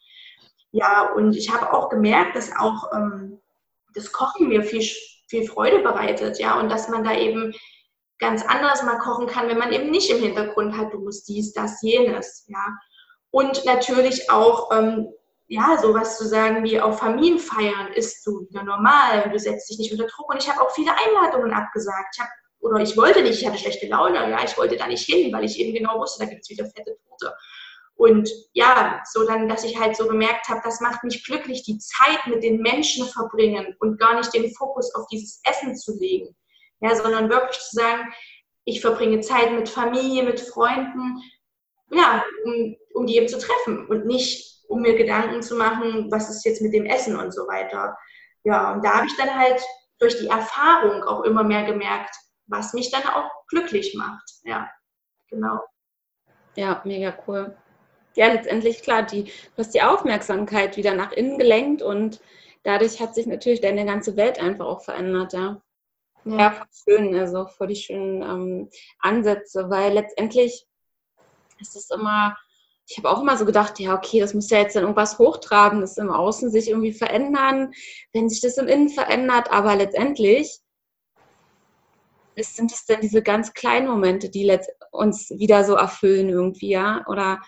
[SPEAKER 3] Ja, und ich habe auch gemerkt, dass auch ähm, das Kochen mir viel, viel Freude bereitet, ja, und dass man da eben ganz anders mal kochen kann, wenn man eben nicht im Hintergrund hat, du musst dies, das, jenes, ja. Und natürlich auch, ähm, ja, sowas zu sagen wie auf Familienfeiern ist du wieder normal, du setzt dich nicht unter Druck. Und ich habe auch viele Einladungen abgesagt. Ich habe oder ich wollte nicht, ich hatte schlechte Laune, ja, ich wollte da nicht hin, weil ich eben genau wusste, da gibt es wieder fette Tote. Und ja, so dann, dass ich halt so gemerkt habe, das macht mich glücklich, die Zeit mit den Menschen verbringen und gar nicht den Fokus auf dieses Essen zu legen. Ja, sondern wirklich zu sagen, ich verbringe Zeit mit Familie, mit Freunden, ja, um, um die eben zu treffen und nicht, um mir Gedanken zu machen, was ist jetzt mit dem Essen und so weiter. Ja, und da habe ich dann halt durch die Erfahrung auch immer mehr gemerkt, was mich dann auch glücklich macht. Ja, genau.
[SPEAKER 2] Ja, mega cool. Ja, letztendlich klar, die, du hast die Aufmerksamkeit wieder nach innen gelenkt und dadurch hat sich natürlich deine ganze Welt einfach auch verändert, ja. Ja, ja schön, also voll die schönen ähm, Ansätze, weil letztendlich ist es immer, ich habe auch immer so gedacht, ja, okay, das muss ja jetzt dann irgendwas hochtragen, das im Außen sich irgendwie verändern, wenn sich das im Innen verändert, aber letztendlich ist, sind es denn diese ganz kleinen Momente, die uns wieder so erfüllen irgendwie, ja? Oder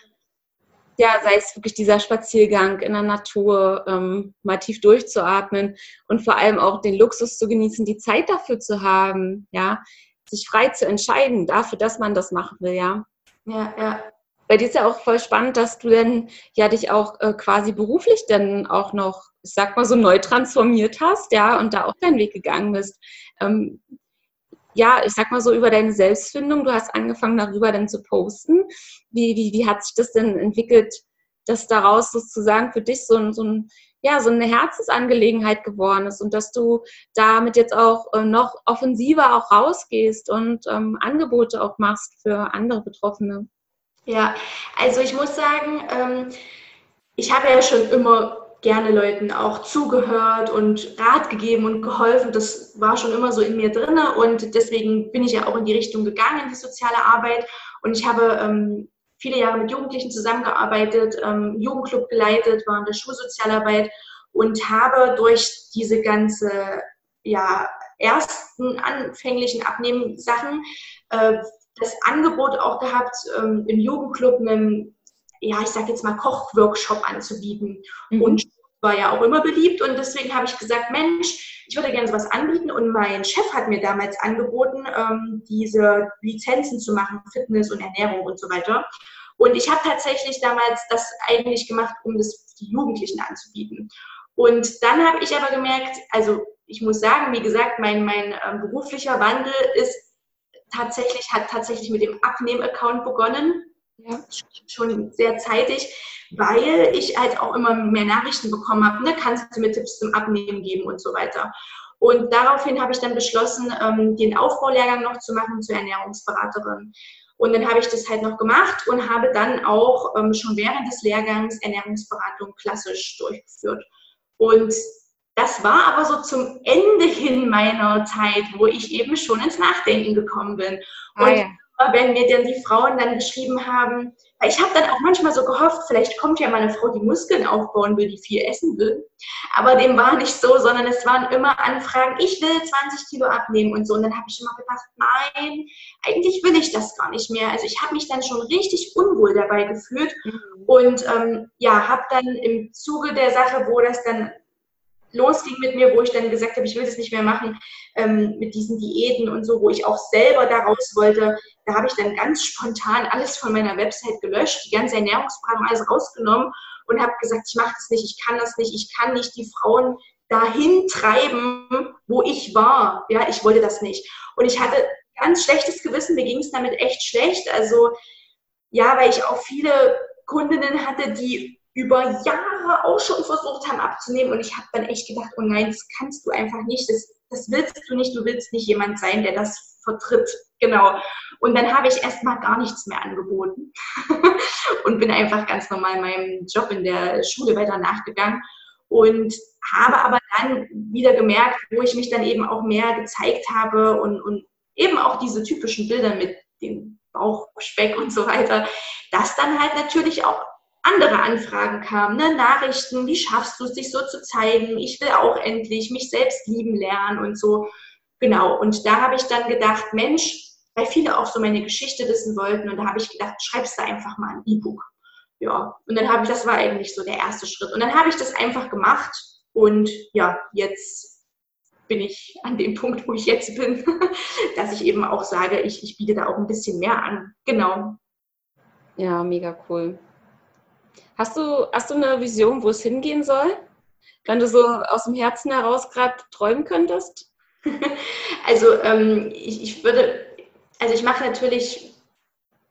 [SPEAKER 2] ja, sei es wirklich dieser Spaziergang in der Natur, ähm, mal tief durchzuatmen und vor allem auch den Luxus zu genießen, die Zeit dafür zu haben, ja, sich frei zu entscheiden dafür, dass man das machen will, ja.
[SPEAKER 3] Ja, ja.
[SPEAKER 2] Bei dir ist ja auch voll spannend, dass du dann ja dich auch äh, quasi beruflich dann auch noch, ich sag mal so neu transformiert hast, ja, und da auch deinen Weg gegangen bist. Ähm, ja, ich sag mal so über deine Selbstfindung, du hast angefangen darüber dann zu posten. Wie, wie, wie hat sich das denn entwickelt, dass daraus sozusagen für dich so ein, so ein ja, so eine Herzensangelegenheit geworden ist und dass du damit jetzt auch äh, noch offensiver auch rausgehst und ähm, Angebote auch machst für andere Betroffene.
[SPEAKER 3] Ja, also ich muss sagen, ähm, ich habe ja schon immer gerne Leuten auch zugehört und Rat gegeben und geholfen. Das war schon immer so in mir drin und deswegen bin ich ja auch in die Richtung gegangen, in die soziale Arbeit. Und ich habe ähm, viele Jahre mit Jugendlichen zusammengearbeitet, ähm, Jugendclub geleitet, war in der Schulsozialarbeit und habe durch diese ganze ja, ersten anfänglichen Abnehmen-Sachen äh, das Angebot auch gehabt, ähm, im Jugendclub einen ja, ich sage jetzt mal, Kochworkshop anzubieten. Mhm. Und war ja auch immer beliebt und deswegen habe ich gesagt, Mensch, ich würde gerne sowas anbieten und mein Chef hat mir damals angeboten, ähm, diese Lizenzen zu machen, Fitness und Ernährung und so weiter. Und ich habe tatsächlich damals das eigentlich gemacht, um das die Jugendlichen anzubieten. Und dann habe ich aber gemerkt, also ich muss sagen, wie gesagt, mein, mein äh, beruflicher Wandel ist tatsächlich, hat tatsächlich mit dem Abnehm-Account begonnen ja. schon sehr zeitig, weil ich halt auch immer mehr Nachrichten bekommen habe, ne, kannst du mir Tipps zum Abnehmen geben und so weiter. Und daraufhin habe ich dann beschlossen, ähm, den Aufbaulehrgang noch zu machen zur Ernährungsberaterin. Und dann habe ich das halt noch gemacht und habe dann auch ähm, schon während des Lehrgangs Ernährungsberatung klassisch durchgeführt. Und das war aber so zum Ende hin meiner Zeit, wo ich eben schon ins Nachdenken gekommen bin. Ah, und ah, ja wenn mir dann die Frauen dann geschrieben haben, ich habe dann auch manchmal so gehofft, vielleicht kommt ja mal eine Frau, die Muskeln aufbauen will, die viel essen will. Aber dem war nicht so, sondern es waren immer Anfragen, ich will 20 Kilo abnehmen und so. Und dann habe ich immer gedacht, nein, eigentlich will ich das gar nicht mehr. Also ich habe mich dann schon richtig unwohl dabei gefühlt mhm. und ähm, ja, habe dann im Zuge der Sache, wo das dann losging mit mir, wo ich dann gesagt habe, ich will das nicht mehr machen ähm, mit diesen Diäten und so, wo ich auch selber daraus wollte, da habe ich dann ganz spontan alles von meiner Website gelöscht, die ganze Ernährungsberatung alles rausgenommen und habe gesagt, ich mache das nicht, ich kann das nicht, ich kann nicht die Frauen dahin treiben, wo ich war. Ja, ich wollte das nicht. Und ich hatte ganz schlechtes Gewissen, mir ging es damit echt schlecht. Also ja, weil ich auch viele Kundinnen hatte, die über Jahre auch schon versucht haben abzunehmen. Und ich habe dann echt gedacht, oh nein, das kannst du einfach nicht. Das, das willst du nicht. Du willst nicht jemand sein, der das vertritt. Genau. Und dann habe ich erstmal gar nichts mehr angeboten und bin einfach ganz normal meinem Job in der Schule weiter nachgegangen und habe aber dann wieder gemerkt, wo ich mich dann eben auch mehr gezeigt habe und, und eben auch diese typischen Bilder mit dem Bauchspeck und so weiter, dass dann halt natürlich auch andere Anfragen kamen, ne? Nachrichten, wie schaffst du es, dich so zu zeigen? Ich will auch endlich mich selbst lieben lernen und so. Genau, und da habe ich dann gedacht, Mensch, weil viele auch so meine Geschichte wissen wollten und da habe ich gedacht, schreibst da einfach mal ein E-Book. Ja, und dann habe ich, das war eigentlich so der erste Schritt. Und dann habe ich das einfach gemacht und ja, jetzt bin ich an dem Punkt, wo ich jetzt bin, dass ich eben auch sage, ich, ich biete da auch ein bisschen mehr an. Genau.
[SPEAKER 2] Ja, mega cool. Hast du, hast du eine Vision, wo es hingehen soll? Wenn du so aus dem Herzen heraus gerade träumen könntest?
[SPEAKER 3] Also ähm, ich, ich würde, also ich mache natürlich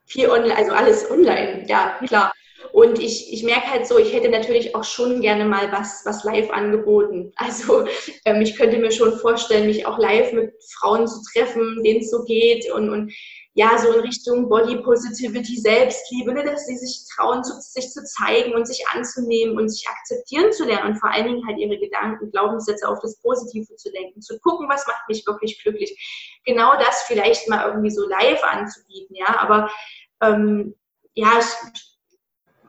[SPEAKER 3] viel online, also alles online, ja klar. Und ich, ich merke halt so, ich hätte natürlich auch schon gerne mal was, was live angeboten. Also ähm, ich könnte mir schon vorstellen, mich auch live mit Frauen zu treffen, denen es so geht und, und ja, so in Richtung Body Positivity, Selbstliebe, ne, dass sie sich trauen, zu, sich zu zeigen und sich anzunehmen und sich akzeptieren zu lernen und vor allen Dingen halt ihre Gedanken, Glaubenssätze auf das Positive zu denken, zu gucken, was macht mich wirklich glücklich. Genau das vielleicht mal irgendwie so live anzubieten, ja, aber ähm, ja,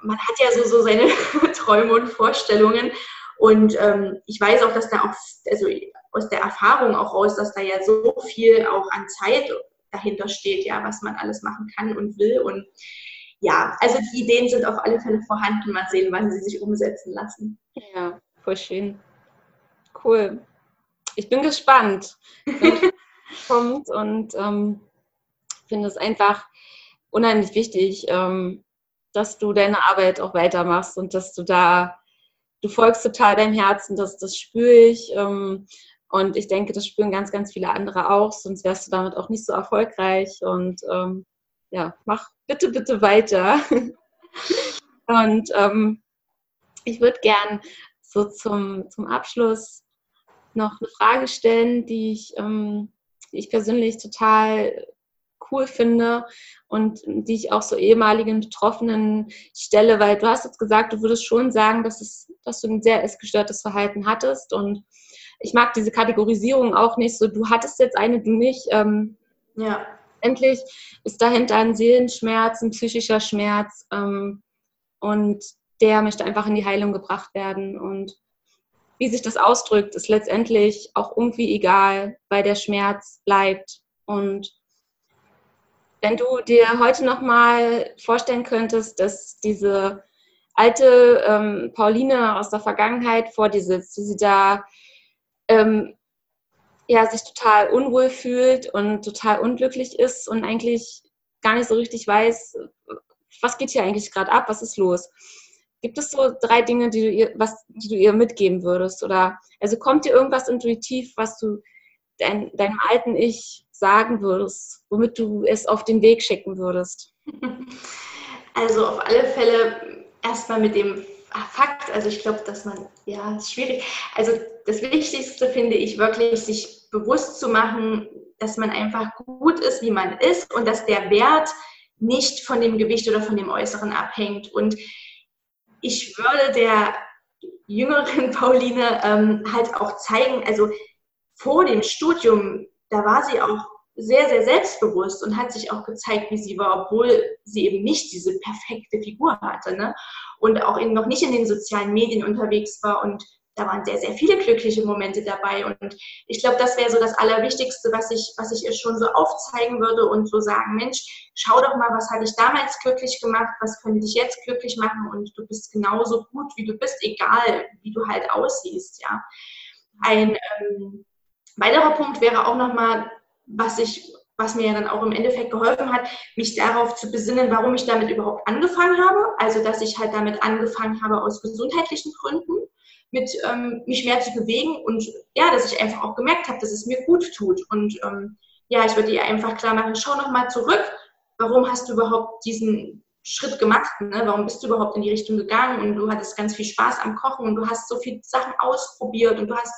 [SPEAKER 3] man hat ja so, so seine Träume und Vorstellungen und ähm, ich weiß auch, dass da auch, also aus der Erfahrung auch raus, dass da ja so viel auch an Zeit dahinter steht, ja, was man alles machen kann und will. Und ja, also die Ideen sind auf alle Fälle vorhanden. Mal sehen, wann sie sich umsetzen lassen.
[SPEAKER 2] Ja, voll schön. Cool. Ich bin gespannt, kommt und ähm, finde es einfach unheimlich wichtig, ähm, dass du deine Arbeit auch weitermachst und dass du da, du folgst total deinem Herzen, das, das spüre ich. Ähm, und ich denke, das spüren ganz, ganz viele andere auch, sonst wärst du damit auch nicht so erfolgreich. Und ähm, ja, mach bitte, bitte weiter. und ähm, ich würde gern so zum, zum Abschluss noch eine Frage stellen, die ich, ähm, die ich persönlich total cool finde und die ich auch so ehemaligen Betroffenen stelle, weil du hast jetzt gesagt, du würdest schon sagen, dass, es, dass du ein sehr essgestörtes Verhalten hattest und ich mag diese Kategorisierung auch nicht so, du hattest jetzt eine, du nicht. Ähm, ja. Endlich ist dahinter ein Seelenschmerz, ein psychischer Schmerz ähm, und der möchte einfach in die Heilung gebracht werden. Und wie sich das ausdrückt, ist letztendlich auch irgendwie egal, weil der Schmerz bleibt. Und wenn du dir heute nochmal vorstellen könntest, dass diese alte ähm, Pauline aus der Vergangenheit vor dir sitzt, wie sie da ähm, ja, sich total unwohl fühlt und total unglücklich ist und eigentlich gar nicht so richtig weiß, was geht hier eigentlich gerade ab, was ist los. Gibt es so drei Dinge, die du ihr, was, die du ihr mitgeben würdest? Oder also kommt dir irgendwas intuitiv, was du dein, deinem alten Ich sagen würdest, womit du es auf den Weg schicken würdest?
[SPEAKER 3] Also auf alle Fälle erstmal mit dem Fakt, also ich glaube, dass man, ja, ist schwierig. Also das Wichtigste finde ich wirklich, sich bewusst zu machen, dass man einfach gut ist, wie man ist und dass der Wert nicht von dem Gewicht oder von dem Äußeren abhängt. Und ich würde der jüngeren Pauline ähm, halt auch zeigen, also vor dem Studium, da war sie auch sehr, sehr selbstbewusst und hat sich auch gezeigt, wie sie war, obwohl sie eben nicht diese perfekte Figur hatte. Ne? Und auch eben noch nicht in den sozialen Medien unterwegs war und da waren sehr, sehr viele glückliche Momente dabei. Und ich glaube, das wäre so das Allerwichtigste, was ich, was ich ihr schon so aufzeigen würde und so sagen, Mensch, schau doch mal, was hat dich damals glücklich gemacht, was könnte dich jetzt glücklich machen und du bist genauso gut, wie du bist, egal wie du halt aussiehst, ja. Ein ähm, weiterer Punkt wäre auch nochmal, was ich was mir ja dann auch im Endeffekt geholfen hat, mich darauf zu besinnen, warum ich damit überhaupt angefangen habe. Also, dass ich halt damit angefangen habe aus gesundheitlichen Gründen mit ähm, mich mehr zu bewegen und ja, dass ich einfach auch gemerkt habe, dass es mir gut tut. Und ähm, ja, ich würde ihr einfach klar machen, schau nochmal zurück, warum hast du überhaupt diesen Schritt gemacht? Ne? Warum bist du überhaupt in die Richtung gegangen? Und du hattest ganz viel Spaß am Kochen und du hast so viele Sachen ausprobiert und du hast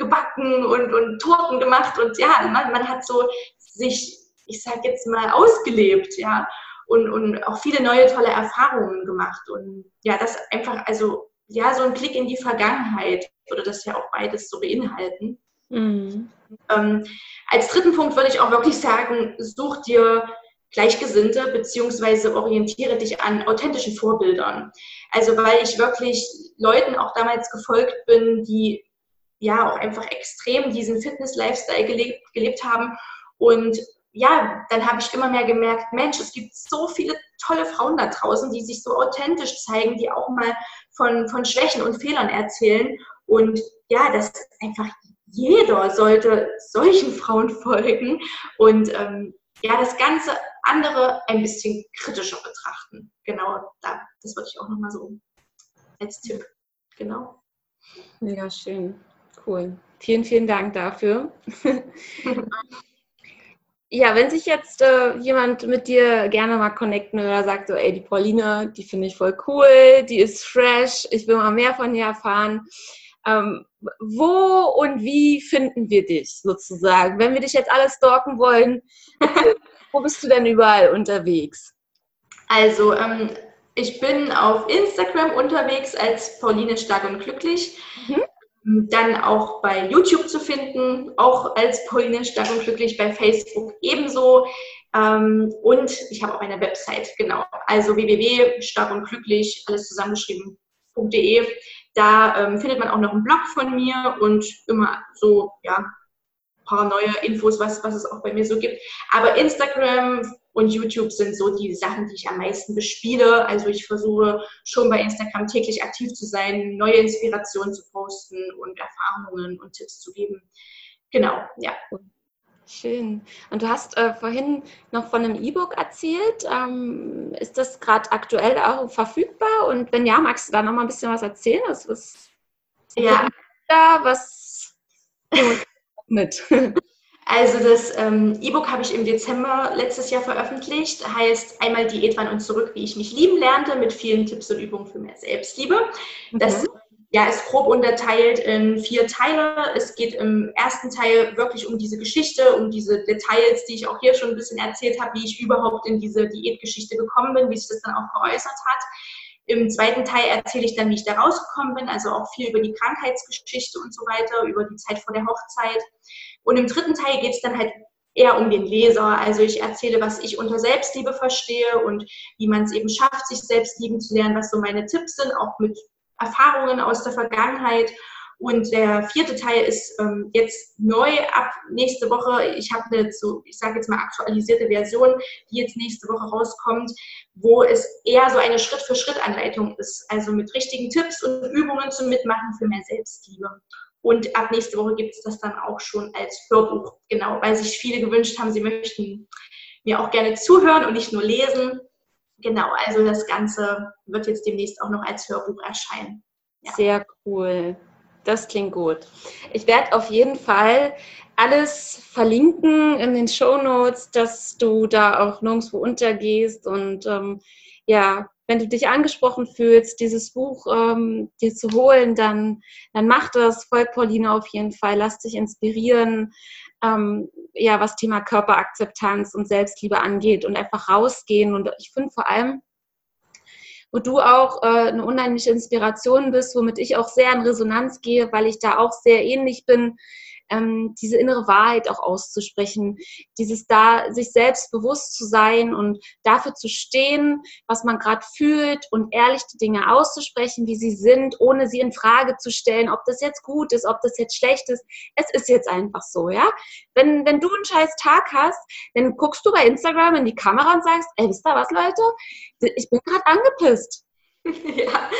[SPEAKER 3] gebacken und, und Torten gemacht und ja, man, man hat so sich, ich sag jetzt mal, ausgelebt, ja. Und, und auch viele neue tolle Erfahrungen gemacht. Und ja, das einfach, also ja, so ein Blick in die Vergangenheit würde das ja auch beides so beinhalten. Mhm. Ähm, als dritten Punkt würde ich auch wirklich sagen, such dir Gleichgesinnte beziehungsweise orientiere dich an authentischen Vorbildern. Also weil ich wirklich Leuten auch damals gefolgt bin, die ja auch einfach extrem diesen Fitness-Lifestyle gelebt, gelebt haben. Und ja, dann habe ich immer mehr gemerkt, Mensch, es gibt so viele tolle Frauen da draußen, die sich so authentisch zeigen, die auch mal von, von Schwächen und Fehlern erzählen. Und ja, das einfach jeder sollte solchen Frauen folgen und ähm, ja, das ganze andere ein bisschen kritischer betrachten. Genau, da, das würde ich auch nochmal so als Tipp. Genau.
[SPEAKER 2] Mega schön. Cool. Vielen, vielen Dank dafür. Ja, wenn sich jetzt äh, jemand mit dir gerne mal connecten oder sagt so, ey, die Pauline, die finde ich voll cool, die ist fresh, ich will mal mehr von ihr erfahren. Ähm, wo und wie finden wir dich sozusagen? Wenn wir dich jetzt alles stalken wollen, wo bist du denn überall unterwegs?
[SPEAKER 3] Also, ähm, ich bin auf Instagram unterwegs als Pauline Stark und Glücklich. Mhm. Dann auch bei YouTube zu finden, auch als Pauline Stark und Glücklich, bei Facebook ebenso. Ähm, und ich habe auch eine Website, genau. Also www.starkundglücklich, alles zusammengeschrieben.de. Da ähm, findet man auch noch einen Blog von mir und immer so, ja, paar neue Infos, was, was es auch bei mir so gibt. Aber Instagram, und YouTube sind so die Sachen, die ich am meisten bespiele. Also ich versuche schon bei Instagram täglich aktiv zu sein, neue Inspirationen zu posten und Erfahrungen und Tipps zu geben. Genau, ja.
[SPEAKER 2] Schön. Und du hast äh, vorhin noch von einem E-Book erzählt. Ähm, ist das gerade aktuell auch verfügbar? Und wenn ja, magst du da noch mal ein bisschen was erzählen? Was, was
[SPEAKER 3] ja.
[SPEAKER 2] da, was mit?
[SPEAKER 3] Also das ähm, E-Book habe ich im Dezember letztes Jahr veröffentlicht. Heißt einmal Diät wann und zurück, wie ich mich lieben lernte, mit vielen Tipps und Übungen für mehr Selbstliebe. Das mhm. ja, ist grob unterteilt in vier Teile. Es geht im ersten Teil wirklich um diese Geschichte, um diese Details, die ich auch hier schon ein bisschen erzählt habe, wie ich überhaupt in diese Diätgeschichte gekommen bin, wie sich das dann auch geäußert hat. Im zweiten Teil erzähle ich dann, wie ich da rausgekommen bin, also auch viel über die Krankheitsgeschichte und so weiter, über die Zeit vor der Hochzeit. Und im dritten Teil geht es dann halt eher um den Leser. Also ich erzähle, was ich unter Selbstliebe verstehe und wie man es eben schafft, sich selbst lieben zu lernen, was so meine Tipps sind, auch mit Erfahrungen aus der Vergangenheit. Und der vierte Teil ist ähm, jetzt neu ab nächste Woche. Ich habe eine, so, ich sage jetzt mal, aktualisierte Version, die jetzt nächste Woche rauskommt, wo es eher so eine Schritt-für-Schritt-Anleitung ist. Also mit richtigen Tipps und Übungen zum Mitmachen für mehr Selbstliebe. Und ab nächste Woche gibt es das dann auch schon als Hörbuch, genau, weil sich viele gewünscht haben, sie möchten mir auch gerne zuhören und nicht nur lesen. Genau, also das Ganze wird jetzt demnächst auch noch als Hörbuch erscheinen.
[SPEAKER 2] Ja. Sehr cool. Das klingt gut. Ich werde auf jeden Fall alles verlinken in den Show Notes, dass du da auch nirgendwo untergehst und ähm, ja, wenn du dich angesprochen fühlst, dieses Buch ähm, dir zu holen, dann, dann mach das, folg Pauline auf jeden Fall, lass dich inspirieren, ähm, ja, was Thema Körperakzeptanz und Selbstliebe angeht und einfach rausgehen. Und ich finde vor allem, wo du auch äh, eine unheimliche Inspiration bist, womit ich auch sehr in Resonanz gehe, weil ich da auch sehr ähnlich bin, ähm, diese innere Wahrheit auch auszusprechen, dieses da, sich selbst bewusst zu sein und dafür zu stehen, was man gerade fühlt und ehrlich die Dinge auszusprechen, wie sie sind, ohne sie in Frage zu stellen, ob das jetzt gut ist, ob das jetzt schlecht ist. Es ist jetzt einfach so, ja. Wenn, wenn du einen scheiß Tag hast, dann guckst du bei Instagram in die Kamera und sagst, ey, wisst ihr was, Leute? Ich bin gerade angepisst. ja.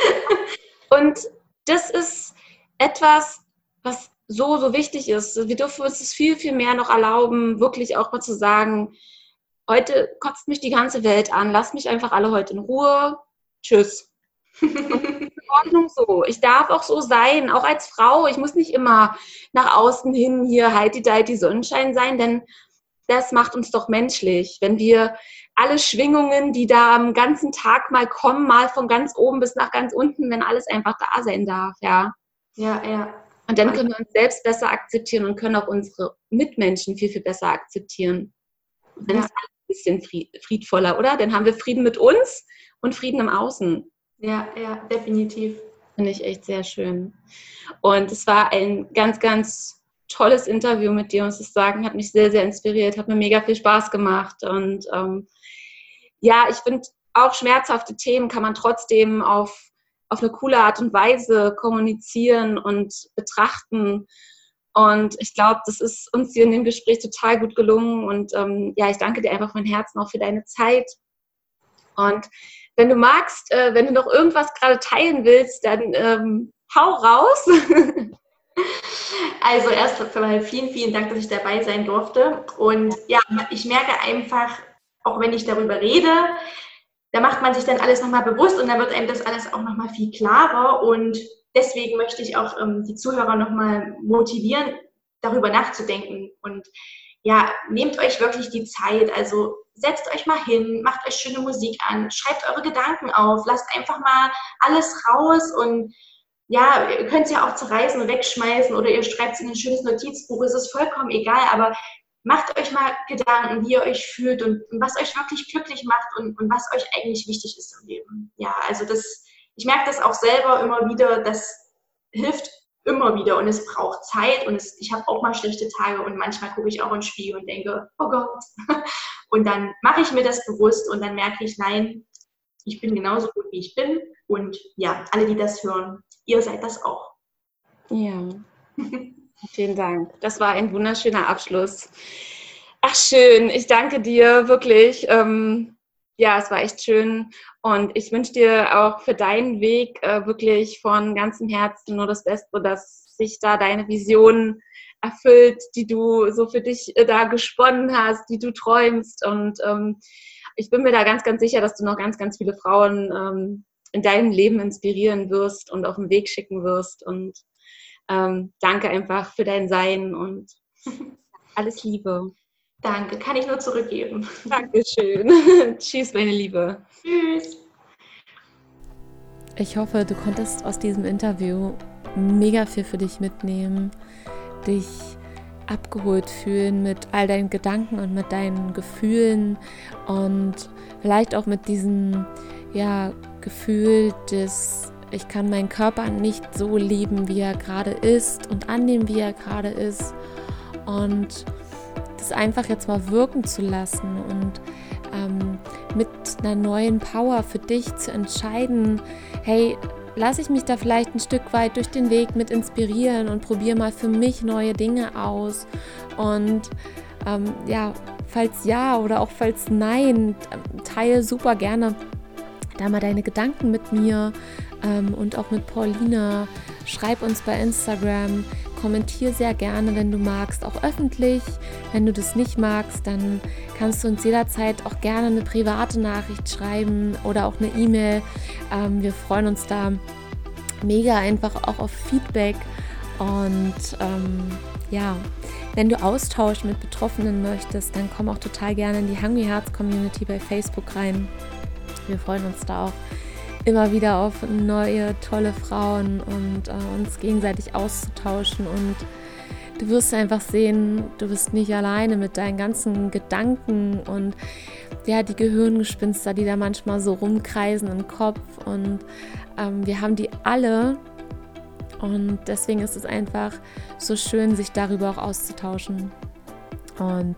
[SPEAKER 2] Und das ist etwas, was so, so wichtig ist. Wir dürfen uns das viel, viel mehr noch erlauben, wirklich auch mal zu sagen, heute kotzt mich die ganze Welt an, lasst mich einfach alle heute in Ruhe. Tschüss. in Ordnung so. Ich darf auch so sein, auch als Frau. Ich muss nicht immer nach außen hin hier heidi die Sonnenschein sein, denn das macht uns doch menschlich. Wenn wir alle Schwingungen, die da am ganzen Tag mal kommen, mal von ganz oben bis nach ganz unten, wenn alles einfach da sein darf, ja.
[SPEAKER 3] Ja, ja.
[SPEAKER 2] Und dann können wir uns selbst besser akzeptieren und können auch unsere Mitmenschen viel, viel besser akzeptieren. Und dann ja. ist alles ein bisschen friedvoller, oder? Dann haben wir Frieden mit uns und Frieden im Außen.
[SPEAKER 3] Ja, ja, definitiv.
[SPEAKER 2] Finde ich echt sehr schön. Und es war ein ganz, ganz tolles Interview mit dir, muss ich sagen. Hat mich sehr, sehr inspiriert, hat mir mega viel Spaß gemacht. Und ähm, ja, ich finde, auch schmerzhafte Themen kann man trotzdem auf auf eine coole Art und Weise kommunizieren und betrachten. Und ich glaube, das ist uns hier in dem Gespräch total gut gelungen. Und ähm, ja, ich danke dir einfach von Herzen auch für deine Zeit. Und wenn du magst, äh, wenn du noch irgendwas gerade teilen willst, dann ähm, hau raus.
[SPEAKER 3] also erst einmal vielen, vielen Dank, dass ich dabei sein durfte. Und ja, ich merke einfach, auch wenn ich darüber rede, da macht man sich dann alles nochmal bewusst und dann wird einem das alles auch nochmal viel klarer. Und deswegen möchte ich auch ähm, die Zuhörer nochmal motivieren, darüber nachzudenken. Und ja, nehmt euch wirklich die Zeit. Also setzt euch mal hin, macht euch schöne Musik an, schreibt eure Gedanken auf, lasst einfach mal alles raus und ja, ihr könnt es ja auch zerreißen und wegschmeißen oder ihr schreibt es in ein schönes Notizbuch, es ist vollkommen egal, aber macht euch mal Gedanken, wie ihr euch fühlt und, und was euch wirklich glücklich macht und, und, was euch eigentlich wichtig ist im Leben. Ja, also das, ich merke das auch selber immer wieder, das hilft immer wieder und es braucht Zeit und es, ich habe auch mal schlechte Tage und manchmal gucke ich auch ins Spiel und denke, oh Gott. Und dann mache ich mir das bewusst und dann merke ich, nein, ich bin genauso gut, wie ich bin und ja, alle, die das hören, ihr seid das auch.
[SPEAKER 2] Ja. Vielen Dank. Das war ein wunderschöner Abschluss. Ach schön, ich danke dir wirklich. Ähm, ja, es war echt schön und ich wünsche dir auch für deinen Weg äh, wirklich von ganzem Herzen nur das Beste, dass sich da deine Vision erfüllt, die du so für dich äh, da gesponnen hast, die du träumst und ähm, ich bin mir da ganz, ganz sicher, dass du noch ganz, ganz viele Frauen ähm, in deinem Leben inspirieren wirst und auf den Weg schicken wirst und ähm, danke einfach für dein Sein und alles Liebe.
[SPEAKER 3] Danke, kann ich nur zurückgeben.
[SPEAKER 2] Dankeschön. Tschüss, meine Liebe.
[SPEAKER 3] Tschüss.
[SPEAKER 1] Ich hoffe, du konntest aus diesem Interview mega viel für dich mitnehmen, dich abgeholt fühlen mit all deinen Gedanken und mit deinen Gefühlen und vielleicht auch mit diesem ja, Gefühl des ich kann meinen Körper nicht so lieben, wie er gerade ist und annehmen, wie er gerade ist. Und das einfach jetzt mal wirken zu lassen und ähm, mit einer neuen Power für dich zu entscheiden, hey, lasse ich mich da vielleicht ein Stück weit durch den Weg mit inspirieren und probiere mal für mich neue Dinge aus. Und ähm, ja, falls ja oder auch falls nein, teile super gerne da mal deine Gedanken mit mir ähm, und auch mit Paulina. Schreib uns bei Instagram, kommentier sehr gerne, wenn du magst, auch öffentlich. Wenn du das nicht magst, dann kannst du uns jederzeit auch gerne eine private Nachricht schreiben oder auch eine E-Mail. Ähm, wir freuen uns da mega einfach auch auf Feedback und ähm, ja, wenn du Austausch mit Betroffenen möchtest, dann komm auch total gerne in die Hungry Hearts Community bei Facebook rein. Wir freuen uns da auch immer wieder auf neue, tolle Frauen und äh, uns gegenseitig auszutauschen. Und du wirst einfach sehen, du bist nicht alleine mit deinen ganzen Gedanken und ja, die Gehirngespinster, die da manchmal so rumkreisen im Kopf. Und ähm, wir haben die alle. Und deswegen ist es einfach so schön, sich darüber auch auszutauschen. Und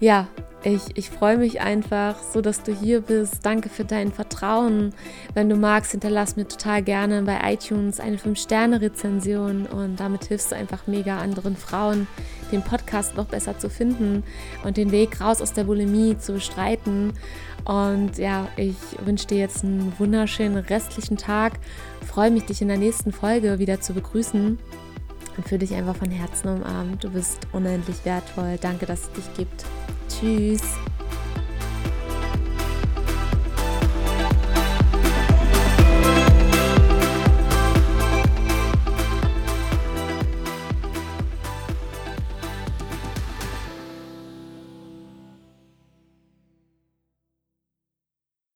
[SPEAKER 1] ja, ich, ich freue mich einfach so, dass du hier bist. Danke für dein Vertrauen. Wenn du magst, hinterlass mir total gerne bei iTunes eine 5-Sterne-Rezension und damit hilfst du einfach mega anderen Frauen, den Podcast noch besser zu finden und den Weg raus aus der Bulimie zu bestreiten. Und ja, ich wünsche dir jetzt einen wunderschönen restlichen Tag. Freue mich, dich in der nächsten Folge wieder zu begrüßen und fühle dich einfach von Herzen umarmt. Du bist unendlich wertvoll. Danke, dass es dich gibt. Tschüss.